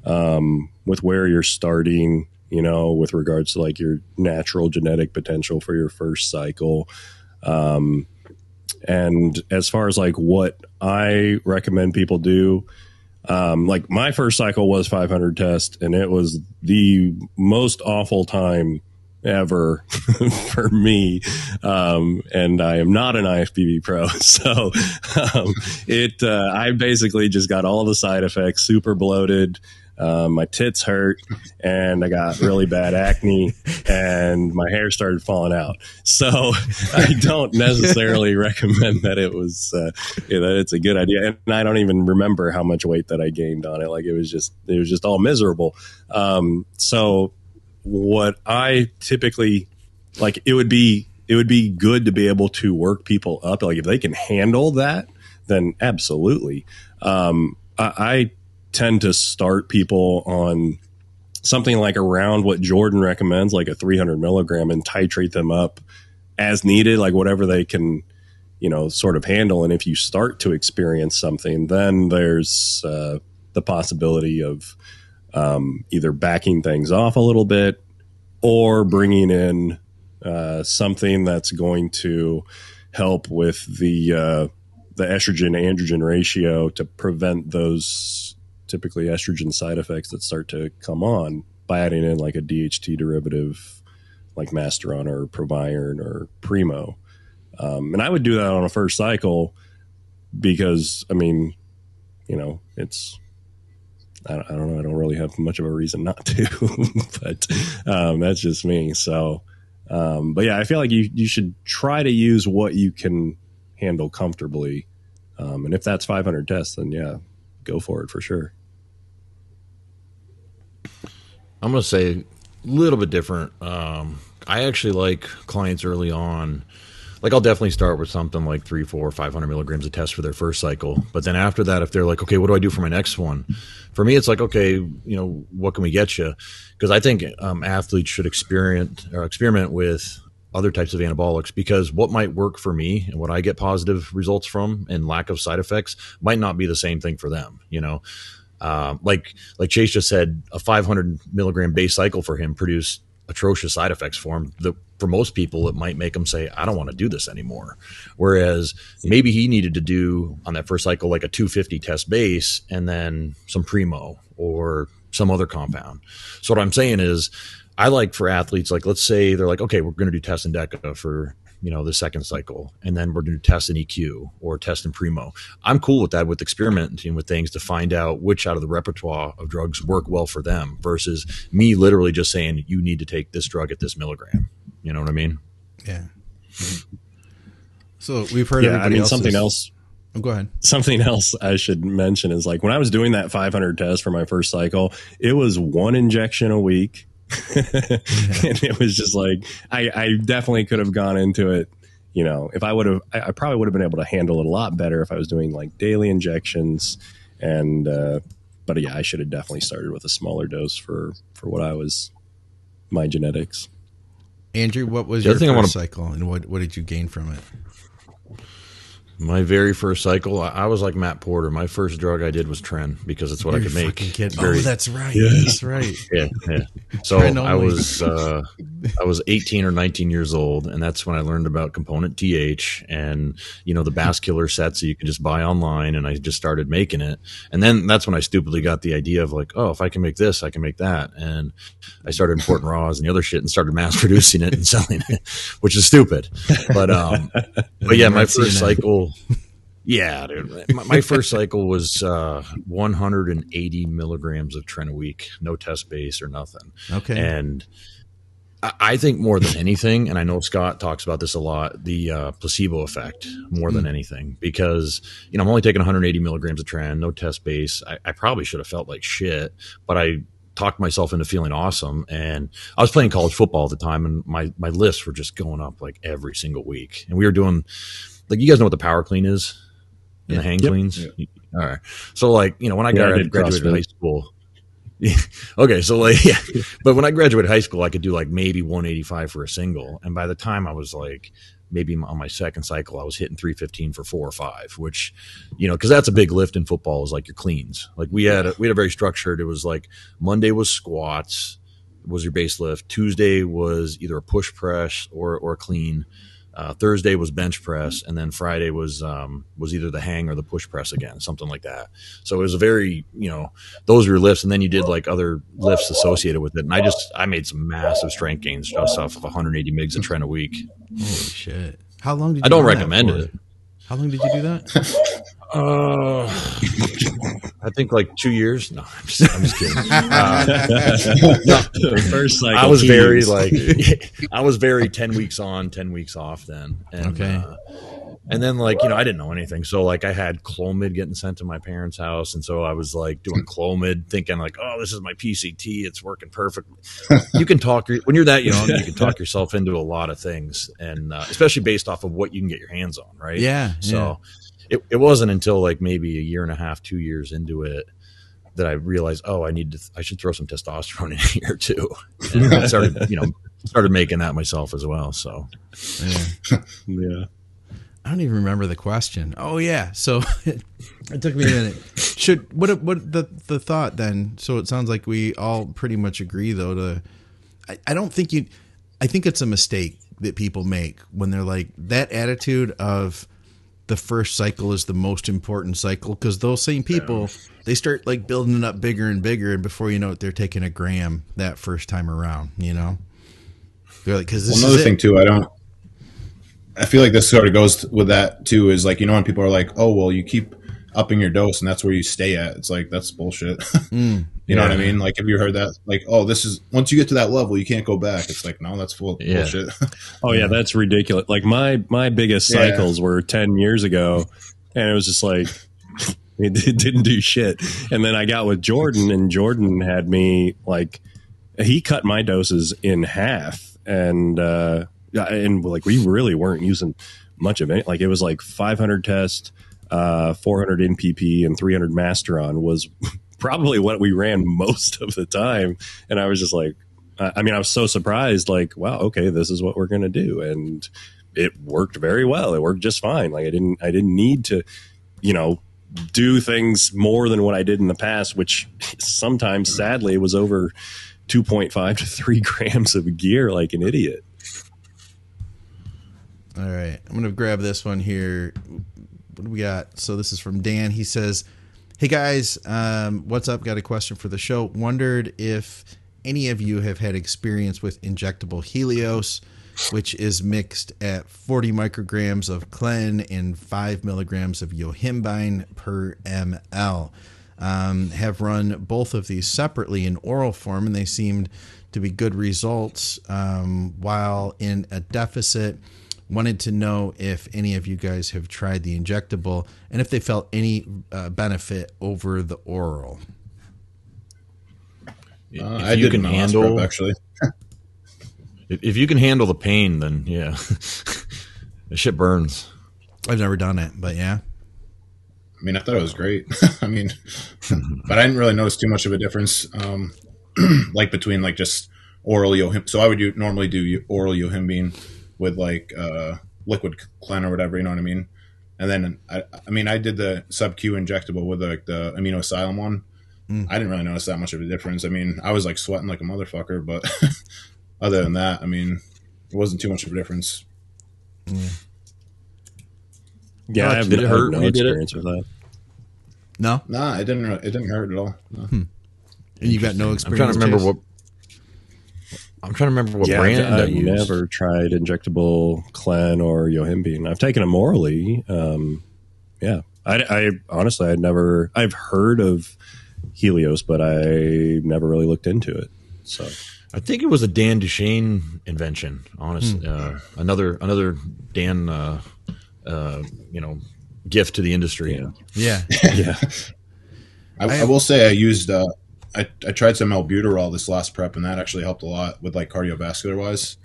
um, with where you're starting, you know, with regards to like your natural genetic potential for your first cycle. Um, and as far as like what I recommend people do, Um, like my first cycle was 500 test, and it was the most awful time ever for me. Um, and I am not an IFBB pro. So, um, it, uh, I basically just got all the side effects, super bloated. Um, my tits hurt and I got really bad acne and my hair started falling out. So I don't necessarily recommend that it was, uh, that it's a good idea. And I don't even remember how much weight that I gained on it. Like it was just, it was just all miserable. Um, so what I typically like, it would be, it would be good to be able to work people up. Like if they can handle that, then absolutely. Um, I, I tend to start people on something like around what Jordan recommends, like a 300 milligram, and titrate them up as needed, like whatever they can, you know, sort of handle. And if you start to experience something, then there's uh, the possibility of um, either backing things off a little bit or bringing in uh, something that's going to help with the uh, the estrogen androgen ratio to prevent those typically estrogen side effects that start to come on by adding in like a DHT derivative like Masteron or Proviron or Primo. Um, and I would do that on a first cycle because, I mean, you know, it's, I don't, I don't know, I don't really have much of a reason not to, but um, that's just me. So, um, but yeah, I feel like you, you should try to use what you can handle comfortably. Um, and if that's 500 tests, then yeah, go for it for sure. I'm going to say a little bit different. Um, I actually like clients early on. Like I'll definitely start with something like three, four, five hundred milligrams of test for their first cycle. But then after that, if they're like, okay, what do I do for my next one? For me, it's like, okay, you know, what can we get you? Because I think um, athletes should experiment or experiment with other types of anabolics because what might work for me and what I get positive results from and lack of side effects might not be the same thing for them. You know, um, like like Chase just said, a 500 milligram base cycle for him produced atrocious side effects for him. That for most people, it might make them say, "I don't want to do this anymore." Whereas maybe he needed to do on that first cycle like a 250 test base and then some primo or some other compound. So what I'm saying is, I like for athletes like let's say they're like, okay, we're going to do test and deca for you know the second cycle and then we're going to test an eq or test in primo. I'm cool with that with experimenting with things to find out which out of the repertoire of drugs work well for them versus me literally just saying you need to take this drug at this milligram. You know what i mean? Yeah. So we've heard yeah i mean something else oh, go ahead. Something else i should mention is like when i was doing that 500 test for my first cycle it was one injection a week and it was just like I, I definitely could have gone into it you know if i would have I, I, probably would have been able to handle it a lot better if i was doing like daily injections. And uh but yeah i should have definitely started with a smaller dose for for what i was my genetics. Andrew what was the your first wanna... cycle and what what did you gain from it my very first cycle, I, was like Matt Porter. My first drug I did was Tren because it's what You're I could make. Very, oh, that's right. Yeah. That's right. Yeah, yeah. So I was uh, I was 18 or 19 years old, and that's when I learned about component TH and you know the Bass Killer sets that you can just buy online, and I just started making it. And then that's when I stupidly got the idea of like, oh, if I can make this, I can make that, and I started importing raws and the other shit and started mass producing it and selling it, which is stupid. But um, but yeah, my first cycle yeah, dude. My, my first cycle was uh, 180 milligrams of Tren a week, no test base or nothing. Okay. And I, I think more than anything, and I know Scott talks about this a lot, the uh, placebo effect more mm. than anything, because you know I'm only taking 180 milligrams of Tren, no test base. I, I probably should have felt like shit, but I talked myself into feeling awesome. And I was playing college football at the time, and my my lifts were just going up like every single week. And we were doing like you guys know what the power clean is and yeah. the hang yep. cleans. Yeah. All right. So like you know when I yeah, I graduated high school. okay, so like yeah, but when I graduated high school, I could do like maybe 185 for a single, and by the time I was like maybe on my second cycle, I was hitting 315 for four or five, which, you know, because that's a big lift in football is like your cleans. Like we had, a, we had a very structured. It was like Monday was squats, was your base lift. Tuesday was either a push press or or a clean. Uh, Thursday was bench press, and then Friday was um, was either the hang or the push press again, something like that. So it was a very you know those were your lifts, and then you did like other lifts associated with it. And I just I made some massive strength gains just off of 180 migs of tren a week. Holy shit! How long did you I don't recommend it. How long did you do that? Uh, I think like two years. No, I'm just, I'm just kidding. Uh, The first cycle, I was two very like, I was very ten weeks on, ten weeks off then. And, Okay. uh, and then like you know I didn't know anything, so like I had Clomid getting sent to my parents' house, and so I was like doing Clomid, thinking like, oh, this is my PCT, it's working perfect. You can talk when you're that young, you can talk yourself into a lot of things, and uh, especially based off of what you can get your hands on, right? Yeah, So it, it wasn't until like maybe a year and a half, two years into it that I realized, oh, I need to, I should throw some testosterone in here too. And I started, you know, started making that myself as well. So Yeah. yeah. I don't even remember the question. Oh yeah, so it took me a minute. Should what what the the thought then? So it sounds like we all pretty much agree though. To I, I don't think you. I think it's a mistake that people make when they're like that attitude of the first cycle is the most important cycle because those same people they start like building it up bigger and bigger and before you know it they're taking a gram that first time around. You know, they're like because Well, another thing it. too, I don't. I feel like this sort of goes with that too. Is like you know when people are like, "Oh, well, you keep upping your dose, and that's where you stay at." It's like that's bullshit. Mm, you know what I mean? Like, have you heard that? Like, oh, this is once you get to that level, you can't go back. It's like, no, that's full Yeah. bullshit. Oh yeah, that's ridiculous. Like my my biggest Yeah. cycles were ten years ago, and it was just like it, it didn't do shit. And then I got with Jordan, and Jordan had me like he cut my doses in half, and uh, and like we really weren't using much of it. Like it was like 500 test, uh, 400 NPP, and 300 Masteron was probably what we ran most of the time. And I was just like, I mean, I was so surprised, like, wow, okay, this is what we're going to do. And it worked very well. It worked just fine. Like I didn't, I didn't need to, you know, do things more than what I did in the past, which sometimes sadly was over 2.5 to three grams of gear like an idiot. All right, I'm gonna grab this one here. What do we got? So this is from Dan. He says, "Hey guys, um, what's up? Got a question for the show. Wondered if any of you have had experience with injectable Helios, which is mixed at 40 micrograms of Clen and 5 milligrams of Yohimbine per ml. Um, have run both of these separately in oral form, and they seemed to be good results. Um, while in a deficit, wanted to know if any of you guys have tried the injectable and if they felt any uh, benefit over the oral. Uh, if I you can handle, prep, actually. if, if you can handle the pain, then yeah, the shit burns. I've never done it, but yeah. I mean, I thought it was great. I mean, but I didn't really notice too much of a difference, um, like between like just oral yohim. So I would do, normally do oral yohimbine with like uh, liquid clen or whatever. You know what I mean? And then I, I mean, I did the sub Q injectable with like the amino asylum one. Mm. I didn't really notice that much of a difference. I mean, I was like sweating like a motherfucker, but other than that, I mean, it wasn't too much of a difference. Yeah, Uh, I have, did it hurt no when did it? experience with that. No, Nah, it didn't. re- It didn't hurt at all. No. and you got no experience. I'm experience. trying to remember Chase? what. I'm trying to remember what yeah, brand I've, I I've used. never tried injectable Clen or Yohimbine. I've taken them orally. Um, yeah, I, I honestly, I'd never. I've heard of Helios, but I never really looked into it. So I think it was a Dan Duchaine invention. Honestly, Hmm. uh, another another Dan, uh, uh, you know, gift to the industry. Yeah. Yeah, yeah, I, I- I will say I used uh, I, I tried some albuterol this last prep and that actually helped a lot with like cardiovascular wise.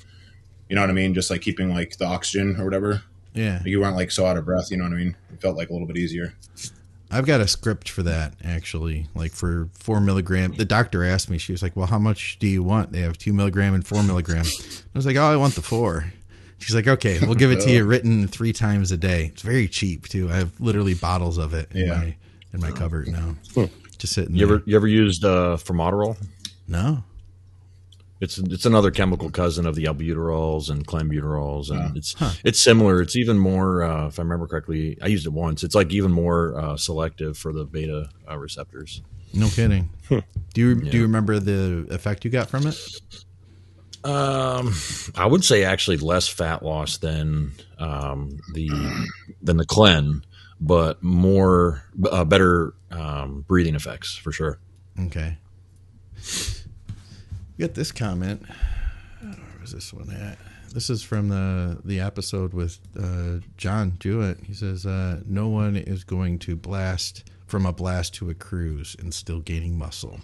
You know what I mean? Just like keeping like the oxygen or whatever. yeah. You weren't like so out of breath. You know what I mean? It felt like a little bit easier. I've got a script for that actually, like for four milligram. The doctor asked me, she was like, "Well, how much do you want?" They have two milligram and four milligram. I was like, "Oh, I want the four. She's like, "Okay, we'll give it to you written three times a day. It's very cheap too. I have literally bottles of it in Yeah. my in my cupboard now, just sitting You there. ever you ever used uh, formoterol? no, It's it's another chemical cousin of the albuterols and clenbuterols, and it's it's similar. It's even more, uh, if I remember correctly, I used it once. It's like even more uh, selective for the beta uh, receptors. No kidding. Do you do you remember the effect you got from it? Um, I would say actually less fat loss than um, the than the clen, but more uh, better um, breathing effects for sure. Okay. Got this comment. Where was this one at? This is from the the episode with uh, John Jewett. He says, uh, "No one is going to blast from a blast to a cruise and still gaining muscle."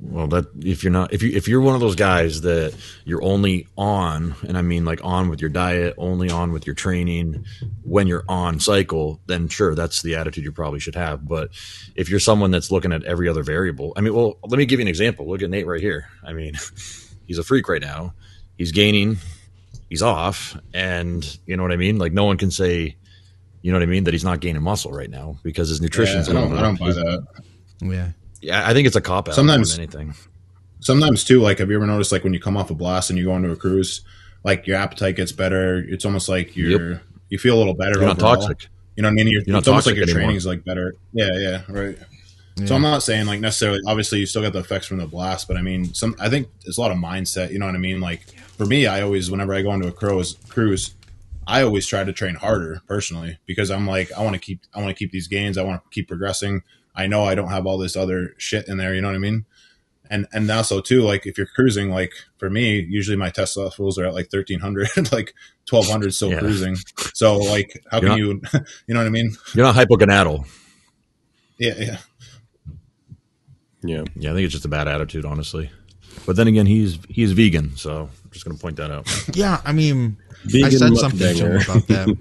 Well, that if you're not if you if you're one of those guys that you're only on, and I mean like on with your diet, only on with your training when you're on cycle, then sure, that's the attitude you probably should have. But if you're someone that's looking at every other variable, I mean, well, let me give you an example. Look at Nate right here. I mean, he's a freak right now. He's gaining, he's off, and you know what I mean. Like no one can say, you know what I mean, that he's not gaining muscle right now because his Yeah, nutrition's I don't, going I don't buy that. Yeah. Yeah, I think it's a cop out Sometimes- more than anything. Sometimes too, like have you ever noticed, like when you come off a blast and you go into a cruise, like your appetite gets better. It's almost like you're you feel a little better. You're not toxic. You know what I mean? You're, You're not it's almost like your anymore. training's like better. Yeah, yeah, right. So I'm not saying like necessarily. Obviously, you still get the effects from the blast, but I mean, some. I think there's a lot of mindset. You know what I mean? Like for me, I always, whenever I go into a cruise, cruise, I always try to train harder personally because I'm like, I want to keep, I want to keep these gains. I want to keep progressing. I know I don't have all this other shit in there. You know what I mean? And and also too, like if you're cruising, like for me, usually my test levels are at like 1300, like 1200 still Yeah. cruising. So like, how You're can you, you know what I mean? You're not hypogonadal. Yeah, yeah. Yeah. Yeah, I think it's just a bad attitude, honestly. But then again, he's he's vegan, so I'm just going to point that out. Yeah, I mean, I said something to him about that.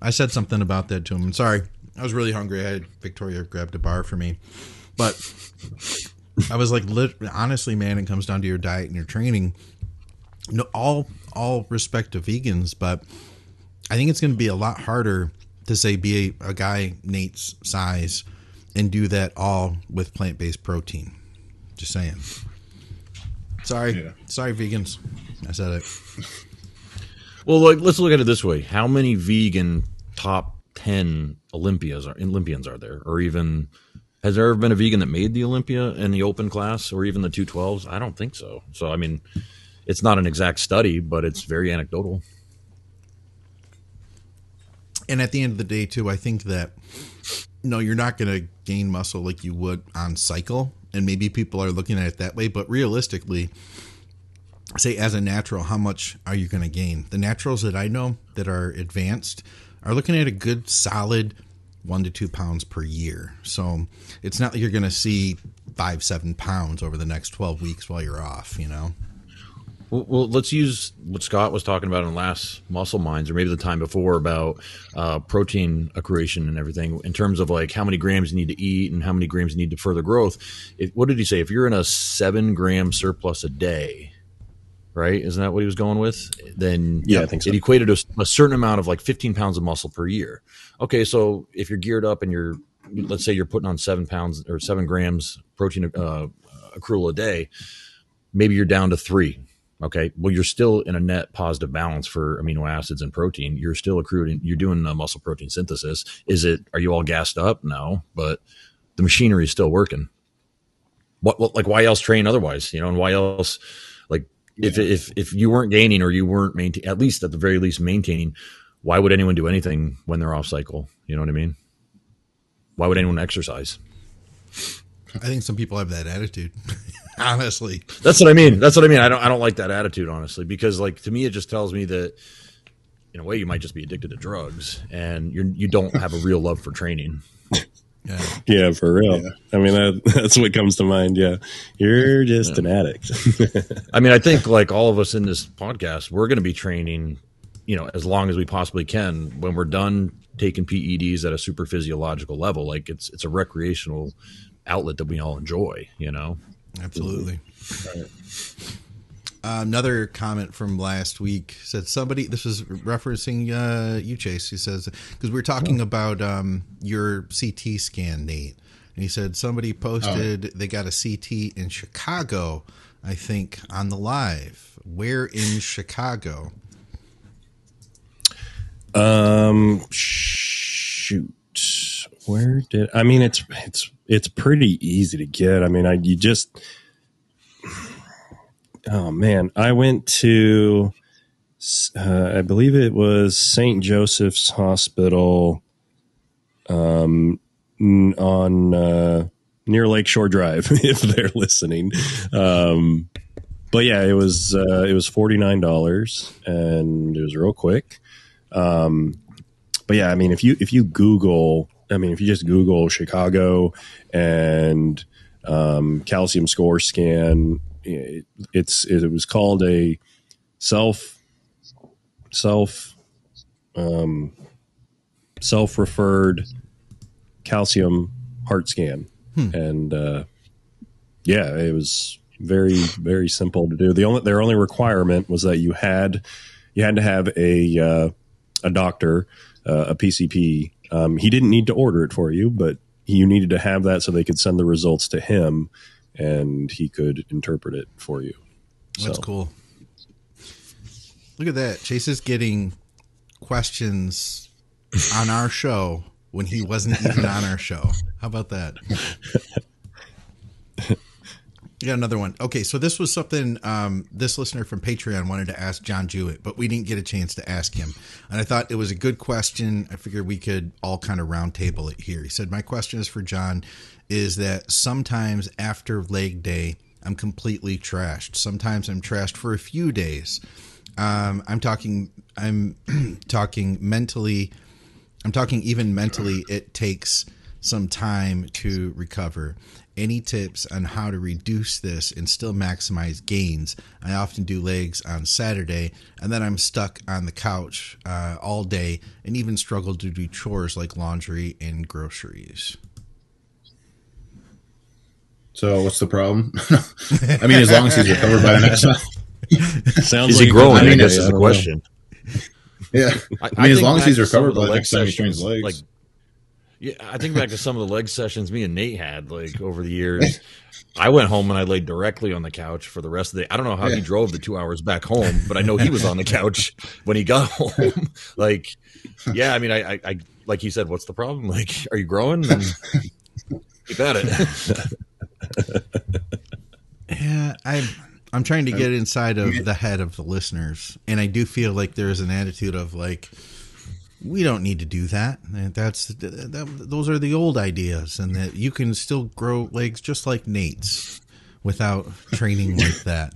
I said something about that to him. And sorry, I was really hungry. I had Victoria grabbed a bar for me, but I was like, lit- honestly, man, it comes down to your diet and your training. No, all all respect to vegans, but I think it's going to be a lot harder to say be a, a guy Nate's size and do that all with plant based protein. Just saying. Sorry, Yeah. sorry, vegans. I said it. Well, like, let's look at it this way: How many vegan top ten Olympias are Olympians are there, or even has there ever been a vegan that made the Olympia in the open class, or even the two twelves? I don't think so. So, I mean, it's not an exact study, but it's very anecdotal. and at the end of the day too i think that no you're not going to gain muscle like you would on cycle and maybe people are looking at it that way but realistically say as a natural how much are you going to gain the naturals that i know that are advanced are looking at a good solid one to two pounds per year so it's not like you're going to see five seven pounds over the next 12 weeks while you're off you know Well, let's use what Scott was talking about in last Muscle Minds, or maybe the time before about uh, protein accretion and everything, in terms of like how many grams you need to eat and how many grams you need to further growth. If, what did he say? If you're in a seven gram surplus a day, right? Isn't that what he was going with? Then Yeah, I think so. It equated to a certain amount of like 15 pounds of muscle per year. Okay, so if you're geared up and you're, let's say you're putting on seven pounds or seven grams protein uh, accrual a day, maybe you're down to three. Okay. Well, you're still in a net positive balance for amino acids and protein. You're still accruing, you're doing uh, muscle protein synthesis. Is it, are you all gassed up? No, but the machinery is still working. What, what like, why else train otherwise? You know, and why else, if, if, if you weren't gaining or you weren't maintaining, at least at the very least maintaining, why would anyone do anything when they're off cycle? You know what I mean? Why would anyone exercise? i think some people have that attitude honestly That's what I mean. That's what I mean. I don't I don't like that attitude honestly because like to me it just tells me that in a way you might just be addicted to drugs and you're you don't have a real love for training. Yeah Yeah, for real. I mean, that, that's what comes to mind. Yeah. You're just an addict. I mean, I think like all of us in this podcast, we're going to be training, you know, as long as we possibly can. When we're done taking PEDs at a super physiological level, like it's it's a recreational outlet that we all enjoy. You know, Absolutely. Uh, another comment from last week said somebody. This is referencing uh, you, Chase. He says because we are talking about um, your CT scan, Nate, And he said somebody posted they got a CT in Chicago, I think, on the live. Where in Chicago? Um, shoot, where did I mean? It's it's it's pretty easy to get. I mean, I you just. Oh man, I went to, uh, I believe it was St. Joseph's Hospital, um, on uh, near Lakeshore Drive, if they're listening. Um, but yeah, it was uh, it was forty nine dollars, and it was real quick. Um, but yeah, I mean, if you if you Google, I mean, if you just Google Chicago and um, calcium score scan, it, it's it was called a self self um, self referred calcium heart scan, and uh, yeah, it was very very simple to do. The only their only requirement was that you had you had to have a uh, a doctor, uh, a PCP. Um, he didn't need to order it for you, but you needed to have that so they could send the results to him, and he could interpret it for you. That's So- cool. Look at that. Chase is getting questions on our show when he wasn't even on our show. How about that? You got another one. Okay, so this was something um, this listener from Patreon wanted to ask John Jewett, but we didn't get a chance to ask him. And I thought it was a good question. I figured we could all kind of roundtable it here. He said, My question is for John is that sometimes after leg day, I'm completely trashed. Sometimes I'm trashed for a few days. Um, I'm talking, I'm talking mentally. I'm talking even mentally, it takes some time to recover. Any tips on how to reduce this and still maximize gains? I often do legs on Saturday, and then I'm stuck on the couch uh, all day and even struggle to do chores like laundry and groceries. So what's the problem? I mean, as long as he's recovered by the next time. Sounds Is like he growing? I idea. guess is I the don't know. question. Yeah. I, I mean, as long as he's recovered by the next time he trains legs. Like, yeah, I think back to some of the leg sessions me and Nate had like over the years. I went home and I laid directly on the couch for the rest of the. I don't know how he drove the two hours back home, but I know he was on the couch when he got home. like, yeah, I mean, I, I, I, like he said, what's the problem? Like, are you growing? Then keep at it. Yeah, I'm I'm trying to get um, inside of the head of the listeners, and I do feel like there's an attitude of like, we don't need to do that. That's that, those are the old ideas, and that you can still grow legs just like Nate's without training like that.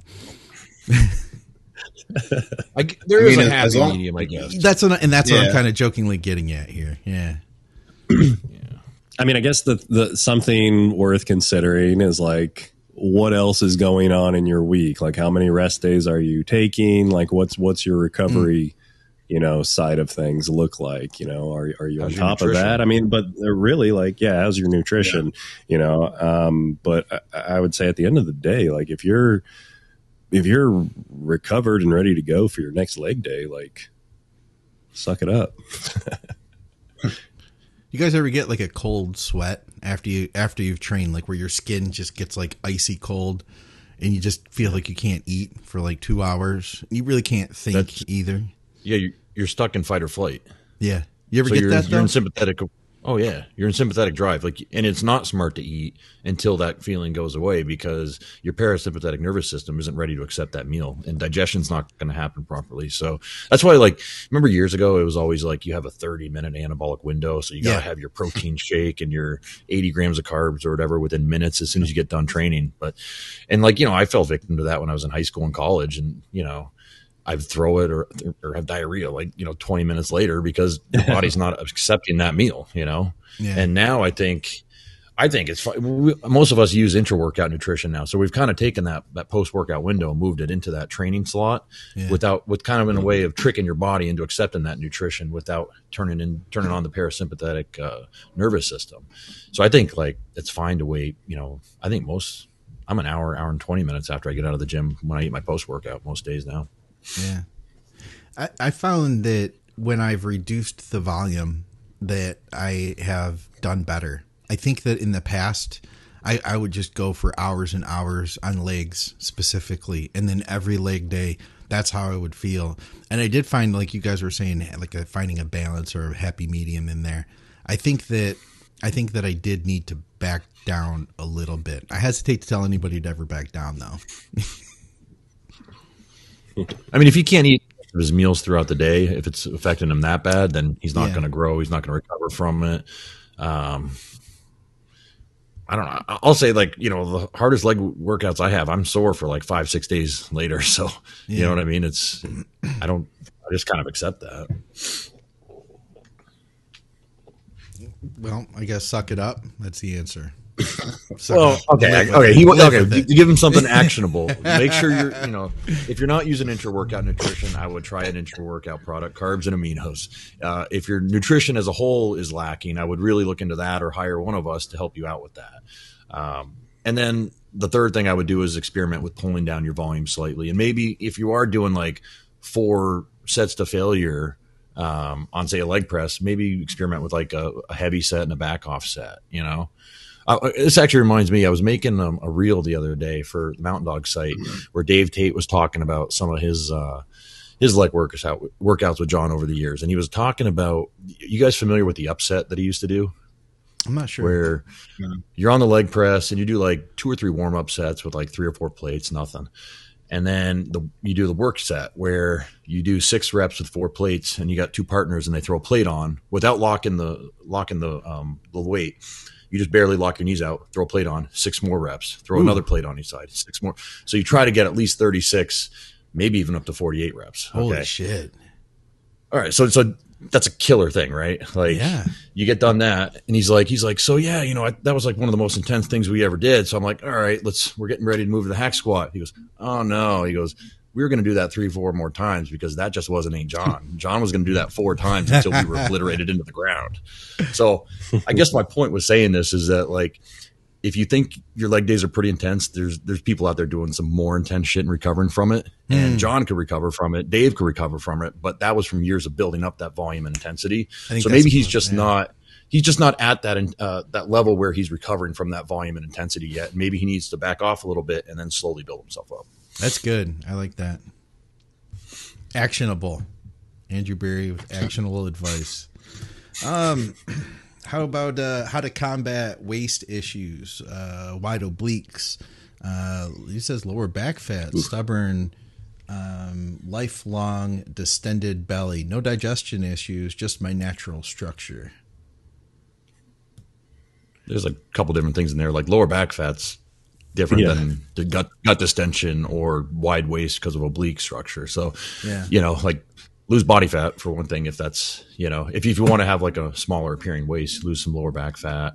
I, there I is mean, a happy long- medium, I guess. That's what, I- and that's what I'm kind of jokingly getting at here. Yeah, I mean, I guess the the something worth considering is like what else is going on in your week? Like how many rest days are you taking? Like what's what's your recovery, you know, side of things look like? You know, are are you How's on top of that? I mean, but they're really like, yeah, how's your nutrition? You know, um, but I, I would say at the end of the day, like if you're if you're recovered and ready to go for your next leg day, like suck it up. you guys ever get like a cold sweat after you after you've trained, like where your skin just gets like icy cold, and you just feel like you can't eat for like two hours? You really can't think That's- either. Yeah, you're, you're stuck in fight or flight. Yeah. You ever so get you're, that you're in sympathetic. Oh yeah, you're in sympathetic drive. Like, and it's not smart to eat until that feeling goes away because your parasympathetic nervous system isn't ready to accept that meal, and digestion's not going to happen properly. So that's why, like, remember years ago, it was always like you have a 30 minute anabolic window, so you got to Yeah. have your protein shake and your 80 grams of carbs or whatever within minutes as soon as you get done training. But and like you know, I fell victim to that when I was in high school and college, and you know. I'd throw it or or have diarrhea like you know 20 minutes later because your body's not accepting that meal, you know. yeah. And now I think, I think it's. We, most of us use intra workout nutrition now, so we've kind of taken that that post workout window and moved it into that training slot Yeah. without with kind of in a way of tricking your body into accepting that nutrition without turning in turning on the parasympathetic uh, nervous system. So I think like it's fine to wait. You know, I think most. I'm an hour, hour and twenty minutes after I get out of the gym when I eat my post workout most days now. Yeah. I, I found that when I've reduced the volume that I have done better. I think that in the past, I, I would just go for hours and hours on legs specifically, and then every leg day, that's how I would feel. And I did find, like you guys were saying, like a, finding a balance or a happy medium in there. I think that I think that I did need to back down a little bit. I hesitate to tell anybody to ever back down, though. I mean, if he can't eat his meals throughout the day, if it's affecting him that bad, then he's not Yeah. going to grow. He's not going to recover from it. Um, I don't know. I'll say like you know the hardest leg workouts I have, I'm sore for like five six days later. So you know what I mean. It's I don't. I just kind of accept that. well, I guess suck it up. That's the answer. Well, okay, okay. He Live okay. Give him something actionable. Make sure you're, you know, if you're not using intra workout nutrition, I would try an intra workout product, carbs and aminos. Uh, if your nutrition as a whole is lacking, I would really look into that or hire one of us to help you out with that. Um, and then the third thing I would do is experiment with pulling down your volume slightly. And maybe if you are doing like four sets to failure um, on, say, a leg press, maybe experiment with like a, a heavy set and a back off set, you know? Uh, this actually reminds me. I was making um, a reel the other day for the Mountain Dog site where Dave Tate was talking about some of his uh, his leg workouts out, workouts with John over the years, and he was talking about. You guys familiar with the upset that he used to do, I'm not sure. where you're on the leg press and you do like two or three warm up sets with like three or four plates, nothing, and then the, you do the work set where you do six reps with four plates, and you got two partners, and they throw a plate on without locking the locking the um, the weight. You just barely lock your knees out, throw a plate on, six more reps, throw another plate on each side, six more. So you try to get at least 36, maybe even up to 48 reps. Holy shit! All right. So, so that's a killer thing, right? Like, Yeah. you get done that. And he's like, he's like, so yeah, you know, I, that was like one of the most intense things we ever did. So I'm like, all right, let's, we're getting ready to move to the hack squat. He goes, oh no. He goes, we were going to do that three, four more times because that just wasn't a John. John was going to do that four times until we were obliterated into the ground. So I guess my point with saying this is that like, if you think your leg days are pretty intense, there's there's people out there doing some more intense shit and recovering from it. And John could recover from it, Dave could recover from it, but that was from years of building up that volume and intensity. So maybe he's just not he's just not at that uh, that level where he's recovering from that volume and intensity yet. Maybe he needs to back off a little bit and then slowly build himself up. That's good. I like that. Actionable. Andrew Berry with actionable advice. Um, how about uh, how to combat waist issues, uh, wide obliques? Uh, he says lower back fat, stubborn, um, lifelong distended belly, no digestion issues, just my natural structure. There's a couple different things in there, like lower back fat's different Yeah. than the gut gut distension or wide waist because of oblique structure. So, Yeah. you know, like lose body fat for one thing. If that's you know, if you, if you want to have like a smaller appearing waist, lose some lower back fat.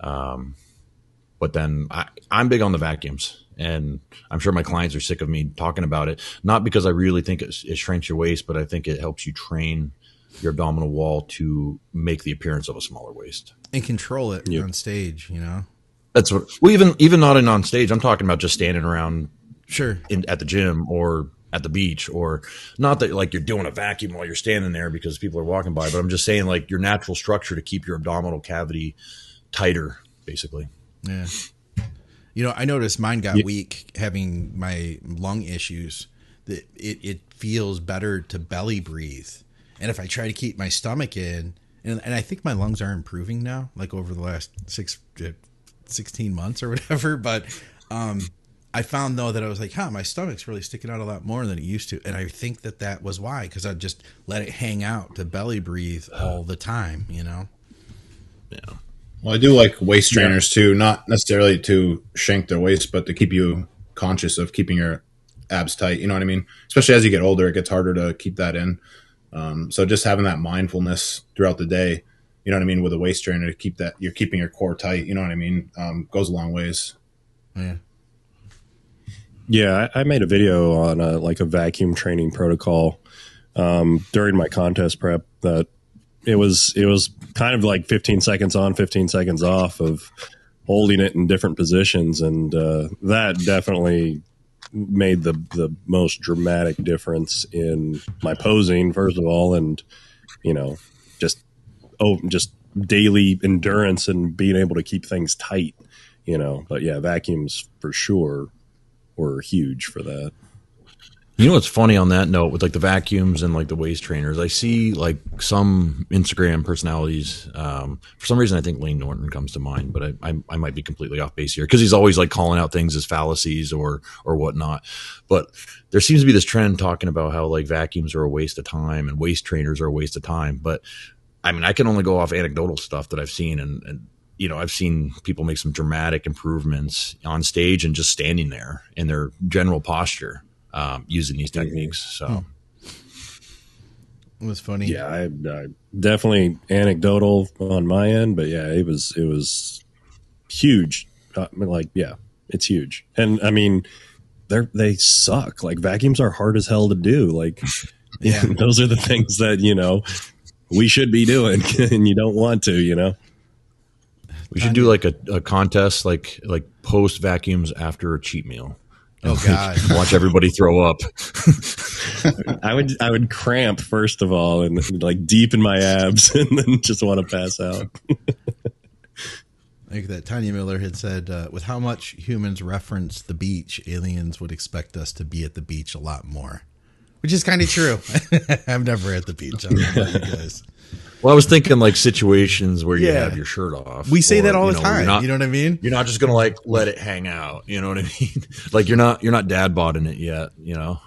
Um, but then I, I'm big on the vacuums, and I'm sure my clients are sick of me talking about it. Not because I really think it, it shrinks your waist, but I think it helps you train your abdominal wall to make the appearance of a smaller waist. And control it Yep. on stage, you know? That's what. Well, even even not in on stage. I'm talking about just standing around Sure. in, at the gym or at the beach, or not that like you're doing a vacuum while you're standing there because people are walking by. But I'm just saying like your natural structure to keep your abdominal cavity tighter, basically. Yeah. You know, I noticed mine got weak having my lung issues. That it, it feels better to belly breathe. And if I try to keep my stomach in, and, and I think my lungs are improving now, like over the last six, 16 months or whatever. But um, I found though that I was like, huh, my stomach's really sticking out a lot more than it used to. And I think that that was why, because I just let it hang out to belly breathe all the time, you know? Yeah. Well, I do like waist trainers too, not necessarily to shank their waist, but to keep you conscious of keeping your abs tight. You know what I mean? Especially as you get older, it gets harder to keep that in. Um, so just having that mindfulness throughout the day, you know what I mean, with a waist trainer to keep that you're keeping your core tight. You know what I mean? Um, goes a long ways. Yeah. Yeah, I, I made a video on a, like a vacuum training protocol um, during my contest prep. That it was it was kind of like 15 seconds on, 15 seconds off of holding it in different positions, and uh, that definitely made the the most dramatic difference in my posing, first of all, and you know, just oh, just daily endurance and being able to keep things tight, you know. But yeah, vacuums for sure were huge for that. You know what's funny on that note with like the vacuums and like the waist trainers? I see like some Instagram personalities. Um, for some reason, I think Layne Norton comes to mind, but I, I, I might be completely off base here because he's always like calling out things as fallacies or or whatnot. But there seems to be this trend talking about how like vacuums are a waste of time and waist trainers are a waste of time. But I mean, I can only go off anecdotal stuff that I've seen and, and you know, I've seen people make some dramatic improvements on stage and just standing there in their general posture um, using these techniques. So Hmm. It was funny. Yeah, I, I definitely anecdotal on my end, but yeah, it was it was huge. Uh, I mean, like, yeah, it's huge, and I mean, they're they suck. Like vacuums are hard as hell to do. Like, Yeah. those are the things that you know we should be doing, and you don't want to. You know, we should do like a, a contest, like like post vacuums after a cheat meal. Oh God. Watch everybody throw up. I would I would cramp first of all, and like deep in my abs, and then just want to pass out. Like that Tanya Miller had said, uh, with how much humans reference the beach, aliens would expect us to be at the beach a lot more. Which is kind of true. I'm never at the beach. I don't know about you guys. Well, I was thinking like situations where you Yeah. have your shirt off. We say or, that all you the know, time. You're not, you know what I mean? you're not just gonna like let it hang out. You know what I mean? like you're not you're not dad bodding it yet. You know.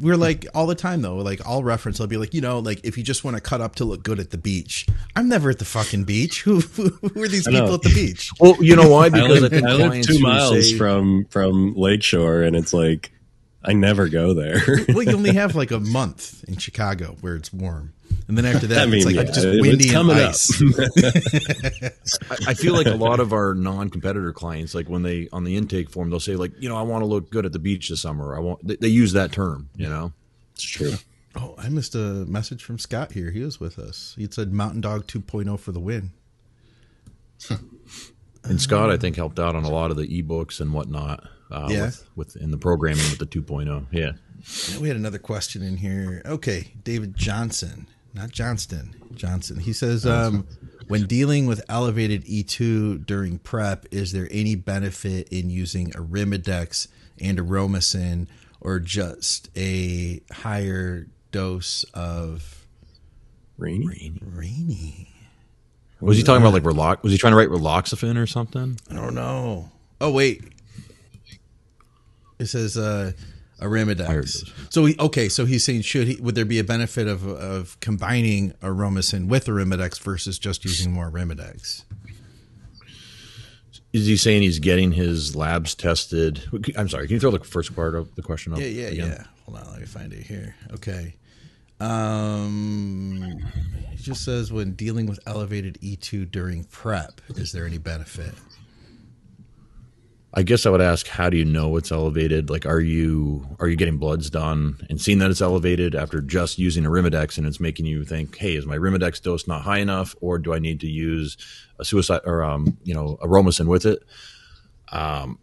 We're like all the time though. Like I'll reference. I'll be like, you know, like if you just want to cut up to look good at the beach, I'm never at the fucking beach. Who, who are these people at the beach? Well, you know why? Because I, live, think I live two miles say- from from Lakeshore, and it's like I never go there. Well, you only have like a month in Chicago where it's warm, and then after that, I mean, it's like yeah, just windy it's and ice. I, I feel like a lot of our non-competitor clients, like when they on the intake form, they'll say like, you know, I want to look good at the beach this summer. I want. They, they use that term. You know. it's true. Oh, I missed a message from Scott here. He was with us. He said Mountain Dog 2.0 for the win. And Scott, I think, helped out on a lot of the ebooks and whatnot. Uh, Yeah. with, with in the programming with the 2.0. Yeah. We had another question in here. Okay, David Johnson, not Johnston, Johnson. He says, um, when dealing with elevated E2 during prep, is there any benefit in using Arimidex and Aromasin or just a higher dose of Rainy. Rainy? rainy. Was he talking about like relax? Was he trying to write relaxofen or something? I don't know. Oh wait, it says uh, Arimidex. So he, okay, so he's saying should he would there be a benefit of of combining Aromasin with Arimidex versus just using more Arimidex? Is he saying he's getting his labs tested? I'm sorry. Can you throw the first part of the question up? Yeah, yeah, again? yeah. Hold on, let me find it here. Okay. Um, it just says when dealing with elevated E2 during prep, is there any benefit? I guess I would ask, how do you know it's elevated? Like, are you are you getting bloods done and seeing that it's elevated after just using Arimidex and it's making you think, hey, is my Arimidex dose not high enough, or do I need to use a suicide or um, you know, Aromasin with it? Um,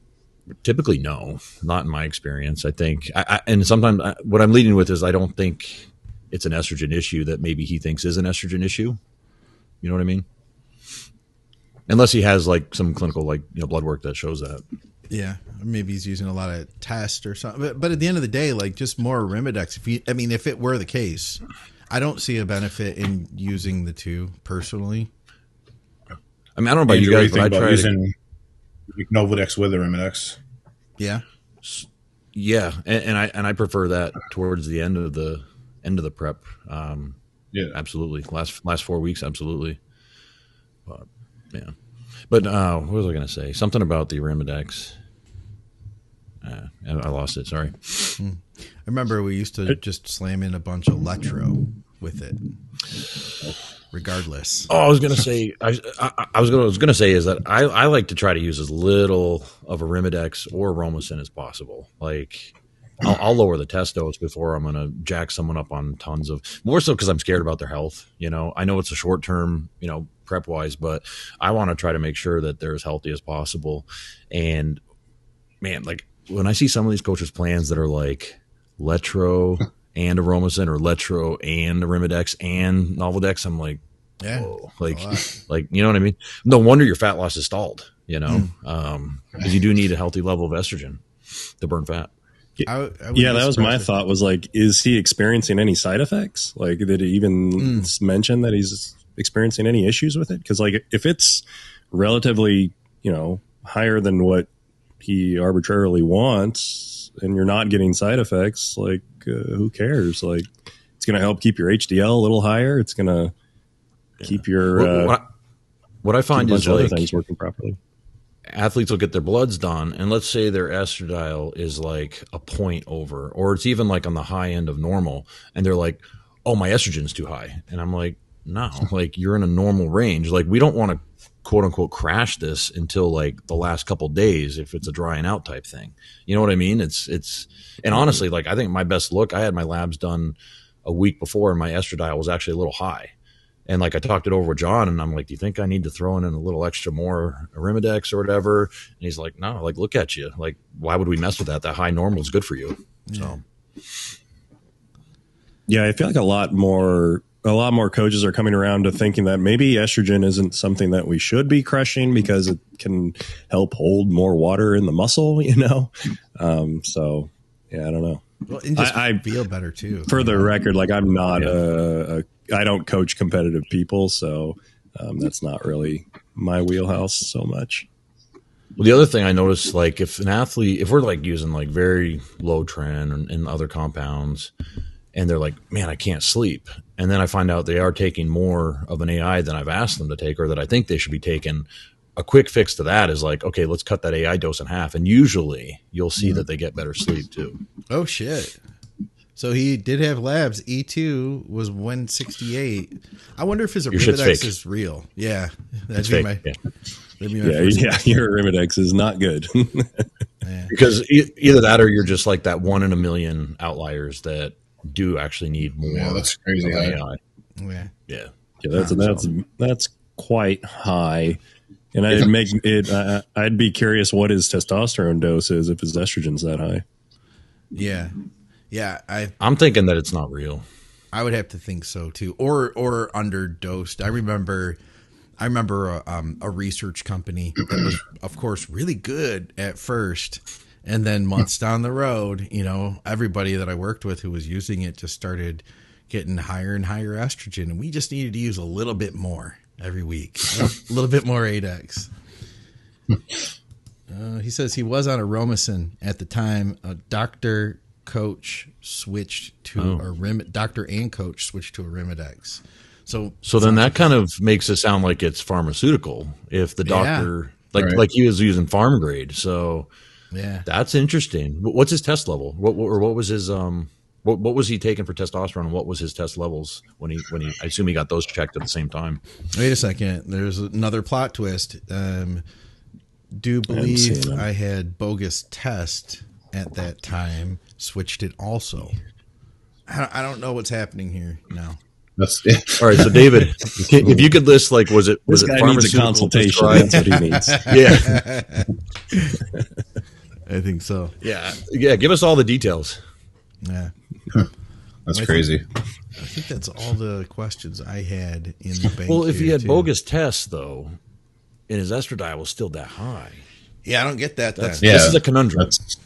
typically, no, not in my experience. I think, I, I, and sometimes I, what I'm leading with is I don't think it's an estrogen issue that maybe he thinks is an estrogen issue. You know what I mean? Unless he has like some clinical like you know blood work that shows that. Yeah, maybe he's using a lot of tests or something. But, but at the end of the day, like just more Arimidex. If you, I mean, if it were the case, I don't see a benefit in using the two personally. I mean, I don't know about Andrew, you guys, you but I about try to, using Nolvadex with Arimidex? Yeah, yeah, and, and I and I prefer that towards the end of the end of the prep. Um, Yeah. absolutely, last last four weeks, absolutely. But yeah, but uh, what was I going to say? Something about the Arimidex. Uh, I I lost it. Sorry. I remember we used to just slam in a bunch of Letro with it, regardless. Oh, I was gonna say, I, I, I was gonna, I was gonna say is that I, I like to try to use as little of a Arimidex or Aromasin as possible. Like, I'll, I'll lower the test dose before I'm gonna jack someone up on tons of more so because I'm scared about their health. You know, I know it's a short term, you know, prep wise, but I want to try to make sure that they're as healthy as possible. And man, like when I see some of these coaches' plans that are like Letro and Aromasin or Letro and Arimidex and Nolvadex, I'm like, Yeah. whoa, like like you know what I mean. No wonder your fat loss is stalled. You know, Hmm. um, because you do need a healthy level of estrogen to burn fat. I, I would Yeah, that was my surprised if- thought. Was like, is he experiencing any side effects? Like, did he even Mm. mention that he's experiencing any issues with it? Because like, if it's relatively, you know, higher than what he arbitrarily wants, and you're not getting side effects, like, uh, who cares? Like, it's going to help keep your HDL a little higher. It's going to keep your What, uh, what I, what I keep a find bunch is of other like things working properly. Athletes will get their bloods done, and let's say their estradiol is like a point over, or it's even like on the high end of normal, and they're like, "Oh, my estrogen's too high," and I'm like, "No, like you're in a normal range. Like we don't want to." quote unquote crash this until like the last couple days if it's a drying out type thing you know what i mean it's it's and honestly like i think my best look i had my labs done a week before and my estradiol was actually a little high and like I talked it over with John, and I'm like, "Do you think I need to throw in a little extra more Arimidex or whatever?" And he's like, "No, like look at you. Like, why would we mess with that? That high normal is good for you." So Yeah, I feel like a lot more a lot more coaches are coming around to thinking that maybe estrogen isn't something that we should be crushing because it can help hold more water in the muscle, you know. Um, so yeah, I don't know. Well, and just I- I- feel better too. For the record, like I'm not a, a I don't coach competitive people, so um, that's not really my wheelhouse so much. Well, the other thing I noticed, like if an athlete, if we're like using like very low trend and, and other compounds, and they're like, man, I can't sleep, and then I find out they are taking more of an AI than I've asked them to take or that I think they should be taking. A quick fix to that is like, okay, let's cut that AI dose in half, and usually you'll see that they get better sleep too. Oh shit. So he did have labs. E two was one sixty eight. I wonder if his Your Arimidex is real. Yeah, that'd be fake, my. yeah. That'd be my Yeah, first- yeah, your Arimidex is not good. yeah. because e- either that or you're just like that one in a million outliers that do actually need more. Yeah, that's crazy of high. AI. yeah. Yeah. Yeah, that's that's that's quite high, and I'd make it. I, I'd be curious what his testosterone dose is if his estrogen's that high. Yeah. Yeah. I I'm thinking that it's not real. I would have to think so too, or or underdosed. I remember, I remember a, um, a research company that was, of course, really good at first, and then months down the road, you know, everybody that I worked with who was using it just started getting higher and higher estrogen, and we just needed to use a little bit more every week, a little bit more ADEX. Uh, he says he was on Aromasin at the time. A doctor coach switched to Oh. a Rim. Doctor and coach switched to a Arimidex. So So then that kind of makes it sound like it's pharmaceutical if the Yeah. doctor like Right. like he was using pharm grade. So yeah, that's interesting. What's his test level? What or what was his um what, what was he taking for testosterone and what was his test levels when he when he I assume he got those checked at the same time. Wait a second. There's another plot twist. Um, do seen believe it. I had bogus test at that time. Switched it also. I don't, know what's happening here now. That's yeah. All right, so David, if you could list like was it was This it guy needs a consultation. That's what he needs. Yeah. I think so. Yeah. Yeah, give us all the details. Yeah. That's I crazy. I think that's all the questions I had in the bank. Well, if he had too. bogus tests though, and his estradiol was still that high. yeah, I don't get that. That's Yeah. this is a conundrum. That's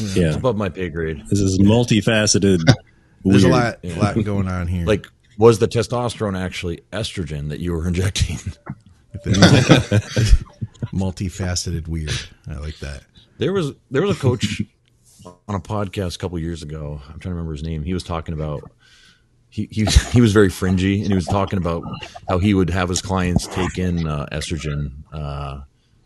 yeah. Yeah, above my pay grade. this is multifaceted. There's a weird. lot, a lot going on here. Like, was the testosterone actually estrogen that you were injecting? multifaceted weird. I like that. There was there was a coach on a podcast a couple years ago. I'm trying to remember his name. He was talking about he he he was very fringy, and he was talking about how he would have his clients take in uh, estrogen. Uh,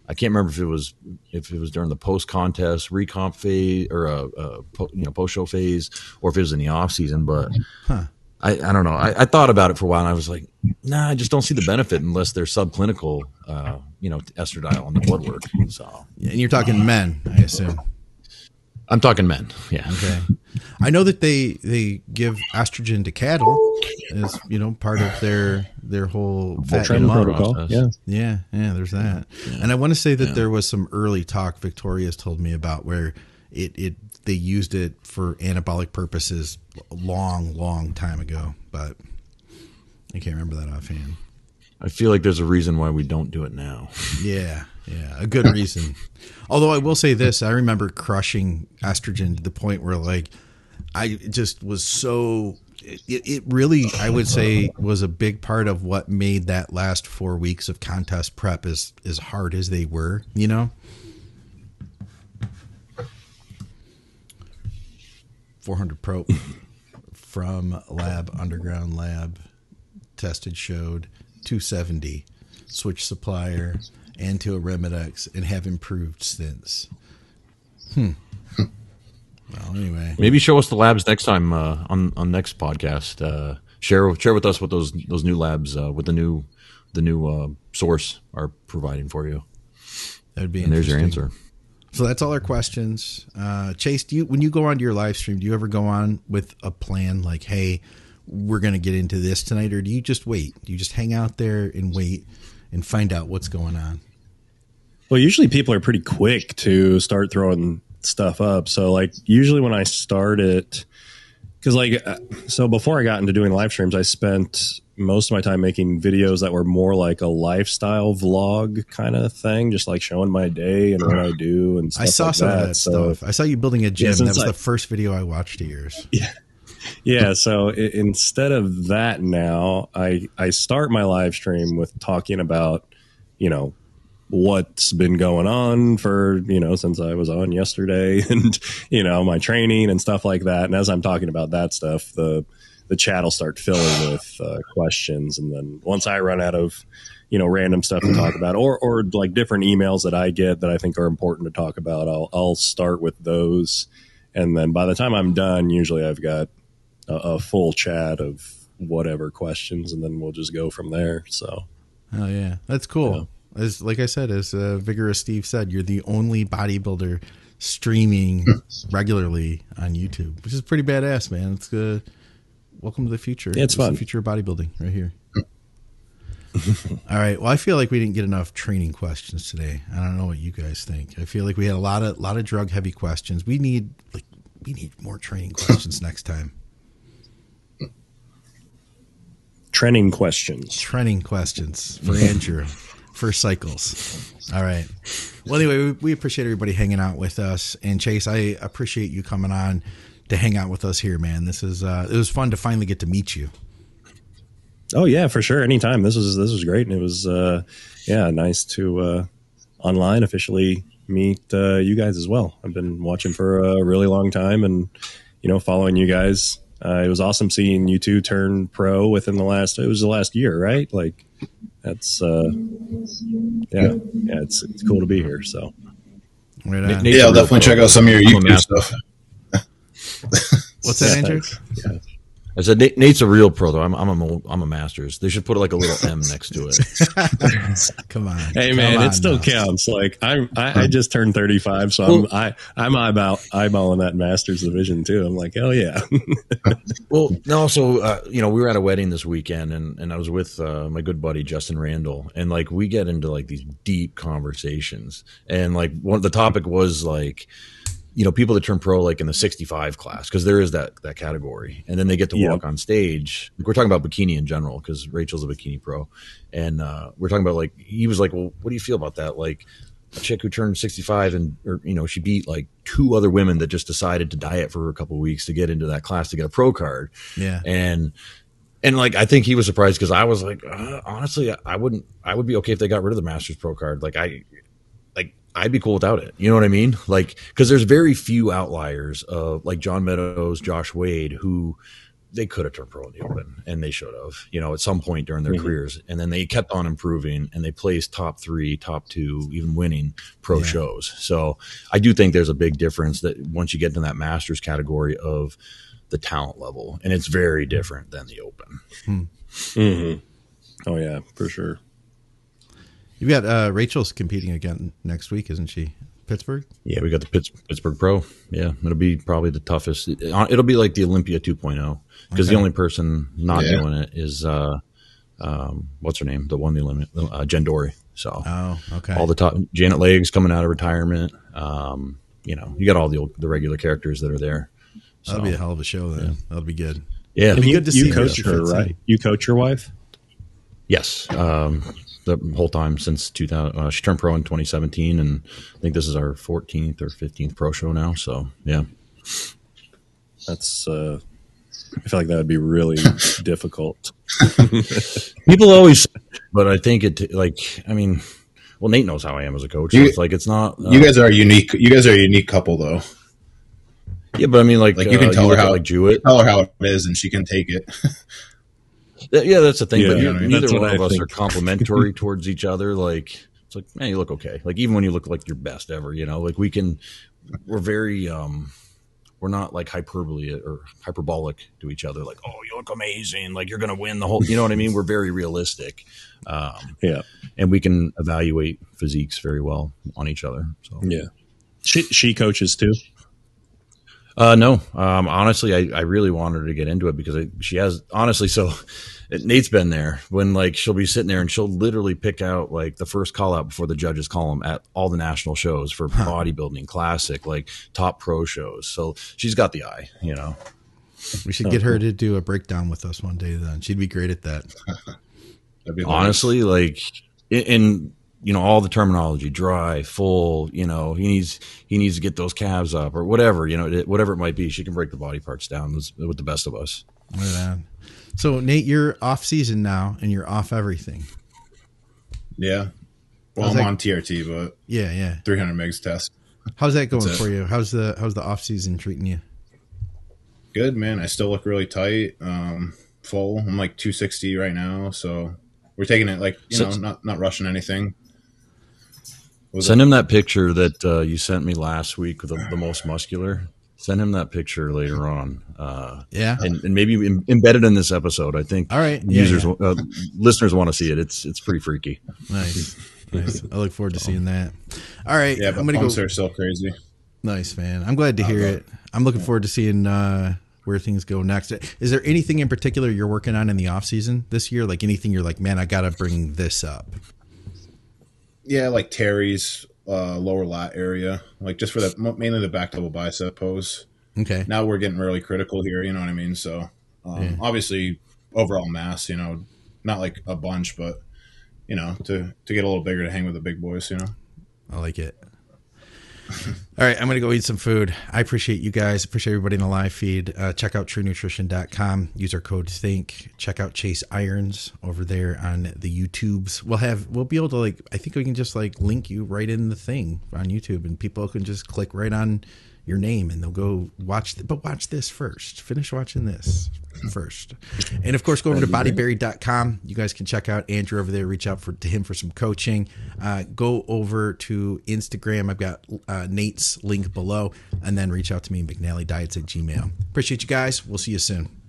I can't remember if it was if it was during the post contest recomp phase or a, a po, you know post show phase, or if it was in the off season. But Huh. I, I don't know. I, I thought about it for a while, and I was like, Nah, I just don't see the benefit unless they're subclinical, uh, you know, estradiol on the blood work. So And you're talking men, I assume. I'm talking men. Yeah. Okay. I know that they they give estrogen to cattle as you know part of their their whole fat protocol. process. Yeah, Yeah, yeah. There's that. And I want to say that there was some early talk Victoria's told me about where it it they used it for anabolic purposes a long, long time ago. But I can't remember that offhand. I feel like there's a reason why we don't do it now. Yeah, yeah, a good reason. Although I will say this, I remember crushing estrogen to the point where like I just was so it, it really I would say was a big part of what made that last 4 weeks of contest prep as as hard as they were, you know? Four hundred pro from lab underground lab tested showed 270 switch supplier and to a Arimidex and have improved since. Hmm. Well, anyway, Maybe show us the labs next time uh, on on next podcast. Uh, share share with us what those those new labs uh, with the new the new uh, source are providing for you. that would be And there's your interesting. answer. So that's all our questions. Uh, Chase, do you when you go onto your live stream, do you ever go on with a plan like, "Hey, we're going to get into this tonight," or do you just wait? Do you just hang out there and wait and find out what's going on? Well, usually people are pretty quick to start throwing stuff up. So, like, usually when I start it, because, like, uh, so before I got into doing live streams, I spent most of my time making videos that were more like a lifestyle vlog kind of thing, just like showing my day and what I do and stuff I saw like some that. of that So, stuff. I saw you building a gym. that was I- the first video I watched of yours. yeah Yeah, so instead of that now i i start my live stream with talking about you know what's been going on for you know since i was on yesterday and you know my training and stuff like that. And as i'm talking about that stuff the the chat will start filling with uh, questions. And then once i run out of you know random stuff to talk about or or like different emails that i get that i think are important to talk about i'll i'll start with those. And then by the time i'm done usually i've got a, a full chat of whatever questions, and then we'll just go from there. So Oh yeah, that's cool. As like I said, as uh, vigorous Steve said, you're the only bodybuilder streaming regularly on YouTube, which is pretty badass, man. It's good. Welcome to the future. Yeah, it's This fun. The future of bodybuilding, right here. All right. Well, I feel like we didn't get enough training questions today. I don't know what you guys think. I feel like we had a lot of lot of drug heavy questions. We need like we need more training questions next time. training questions. training questions for Andrew for cycles. All right. Well, anyway, we, we appreciate everybody hanging out with us, and Chase, I appreciate you coming on to hang out with us here, man. This is uh, it was fun to finally get to meet you. Oh yeah, for sure. Anytime. This was this was great, and it was uh, yeah nice to uh, online officially meet uh, you guys as well. I've been watching for a really long time, and you know following you guys. Uh, it was awesome seeing you two turn pro within the last. It was the last year, right? Like that's uh, yeah, yeah. It's it's cool to be here. So Right Yeah, I'll definitely pro. check out some of your YouTube stuff. What's that, Yeah, Andrew? Thanks. Yeah. I said Nate, Nate's a real pro though. I'm I'm a mo- I'm a masters. They should put like a little M next to it. Come on. Hey Come man, on it still now. counts. Like I'm, I, I just turned 35, so I'm, I, I'm eyeball, eyeballing that Masters division too. I'm like, hell yeah. Well, no, so uh, you know, we were at a wedding this weekend, and and I was with uh, my good buddy Justin Randall, and like we get into like these deep conversations, and like one the topic was like, you know, people that turn pro like in the sixty five class because there is that that category, and then they get to Yep. walk on stage. Like, we're talking about bikini in general because Rachel's a bikini pro, and uh, we're talking about like he was like, well, what do you feel about that? Like a chick who turned 65 and or you know she beat like two other women that just decided to diet for a couple of weeks to get into that class to get a pro card Yeah. and and like I think he was surprised because I was like, uh, honestly, I wouldn't. I would be okay if they got rid of the Masters Pro card. Like I, I'd be cool without it. You know what I mean? Like because there's very few outliers of like John Meadows, Josh Wade, who they could have turned pro in the Open, and they should have. You know, at some point during their Mhm. careers, and then they kept on improving, and they placed top three, top two, even winning pro Yeah. shows. So I do think there's a big difference that once you get into that Masters category of the talent level, and it's very different than the Open. hmm Oh yeah, for sure. You got uh, Rachel's competing again next week, isn't she? Pittsburgh. Yeah, we got the Pitts, Pittsburgh Pro. Yeah, it'll be probably the toughest. It, will be like the Olympia 2.0 because the only person not Yeah. doing it is uh, um, what's her name, the one the limit, uh, Jen Dorie. So Oh, okay. all the top Janet Layug coming out of retirement. Um, you know, you got all the old- the regular characters that are there. So That'll be a hell of a show then. That'll be good. yeah, It'd be you, good to you see coach her her, fit in. right? You coach your wife? Yes, um, the whole time since 2000. Uh, she turned pro in 2017, and I think this is our 14th or 15th pro show now. So yeah, That's. Uh, I feel like that would be really difficult. people always, but I think it like I mean, well, Nate knows how I am as a coach. So it's like it's not. Uh, You guys are a unique. You guys are a unique couple, though. yeah, but I mean, like, Like, you can uh, tell her look at, how- like Jewett. Tell her how it is, and she can take it. Yeah, that's the thing. Yeah, but you you- know what I mean? neither one of I us think. are complimentary towards each other. Like it's like, man, you look okay. Like even when you look like your best ever, you know, like we can. We're very. um We're not like hyperbole or hyperbolic to each other. Like, oh, you look amazing. Like you're gonna win the whole. You know what I mean? We're very realistic, um, Yeah. and we can evaluate physiques very well on each other. So Yeah. She she coaches too. Uh, no, um, honestly, I, I really want her to get into it because I, she has honestly. So Nate's been there when like she'll be sitting there and she'll literally pick out like the first call out before the judges call them at all the national shows for bodybuilding, classic, like top pro shows. So she's got the eye, you know. We should get her to do a breakdown with us one day. Then she'd be great at that. That'd be. Honestly, like in, in you know all the terminology, dry, full. You know he needs he needs to get those calves up or whatever. You know it- whatever it might be. She can break the body parts down with with the best of us. Right on. So Nate, you're off season now, and you're off everything. Yeah. Well, How's I'm that- on TRT, but Yeah, yeah. 300 megs test. How's that going for you? How's the how's the off season treating you? Good, man. I still look really tight. Um, full. I'm like 260 right now, so we're taking it like you So- know, not not rushing anything. Was Send him that picture that uh, you sent me last week with the, the most muscular. Send him that picture later on, uh, Yeah. and, and maybe em- embed it in this episode. I think All right. Users, yeah. Uh, listeners want to see it. It's it's pretty freaky. Nice. Nice. I look forward to seeing that. All right. Yeah, but I'm gonna go. are so crazy. Nice, man. I'm glad to hear go. it. I'm looking forward to seeing uh, where things go next. Is there anything in particular you're working on in the off season this year? Like anything you're like, man, I got to bring this up. Yeah, like teres uh, lower lat area, like just for the mainly the back double bicep pose. Okay. Now we're getting really critical here. You know what I mean? So um, Yeah. obviously overall mass, you know, not like a bunch, but you know, to to get a little bigger to hang with the big boys. You know. I like it. All right, I'm going to go eat some food. I appreciate you guys. Appreciate everybody in the live feed. Uh, check out truenutrition.com. Use our code THINK. Check out Chase Irons over there on the YouTubes. We'll have we'll be able to like I think we can just like link you right in the thing on YouTube and people can just click right on your name and they'll go watch th- but watch this first. Finish watching this first. And of course go over to bodyberry.com. You guys can check out Andrew over there, reach out for to him for some coaching. Uh, go over to Instagram. I've got uh, Nate's link below and then reach out to me, McNally Diets at Gmail. Appreciate you guys. We'll see you soon.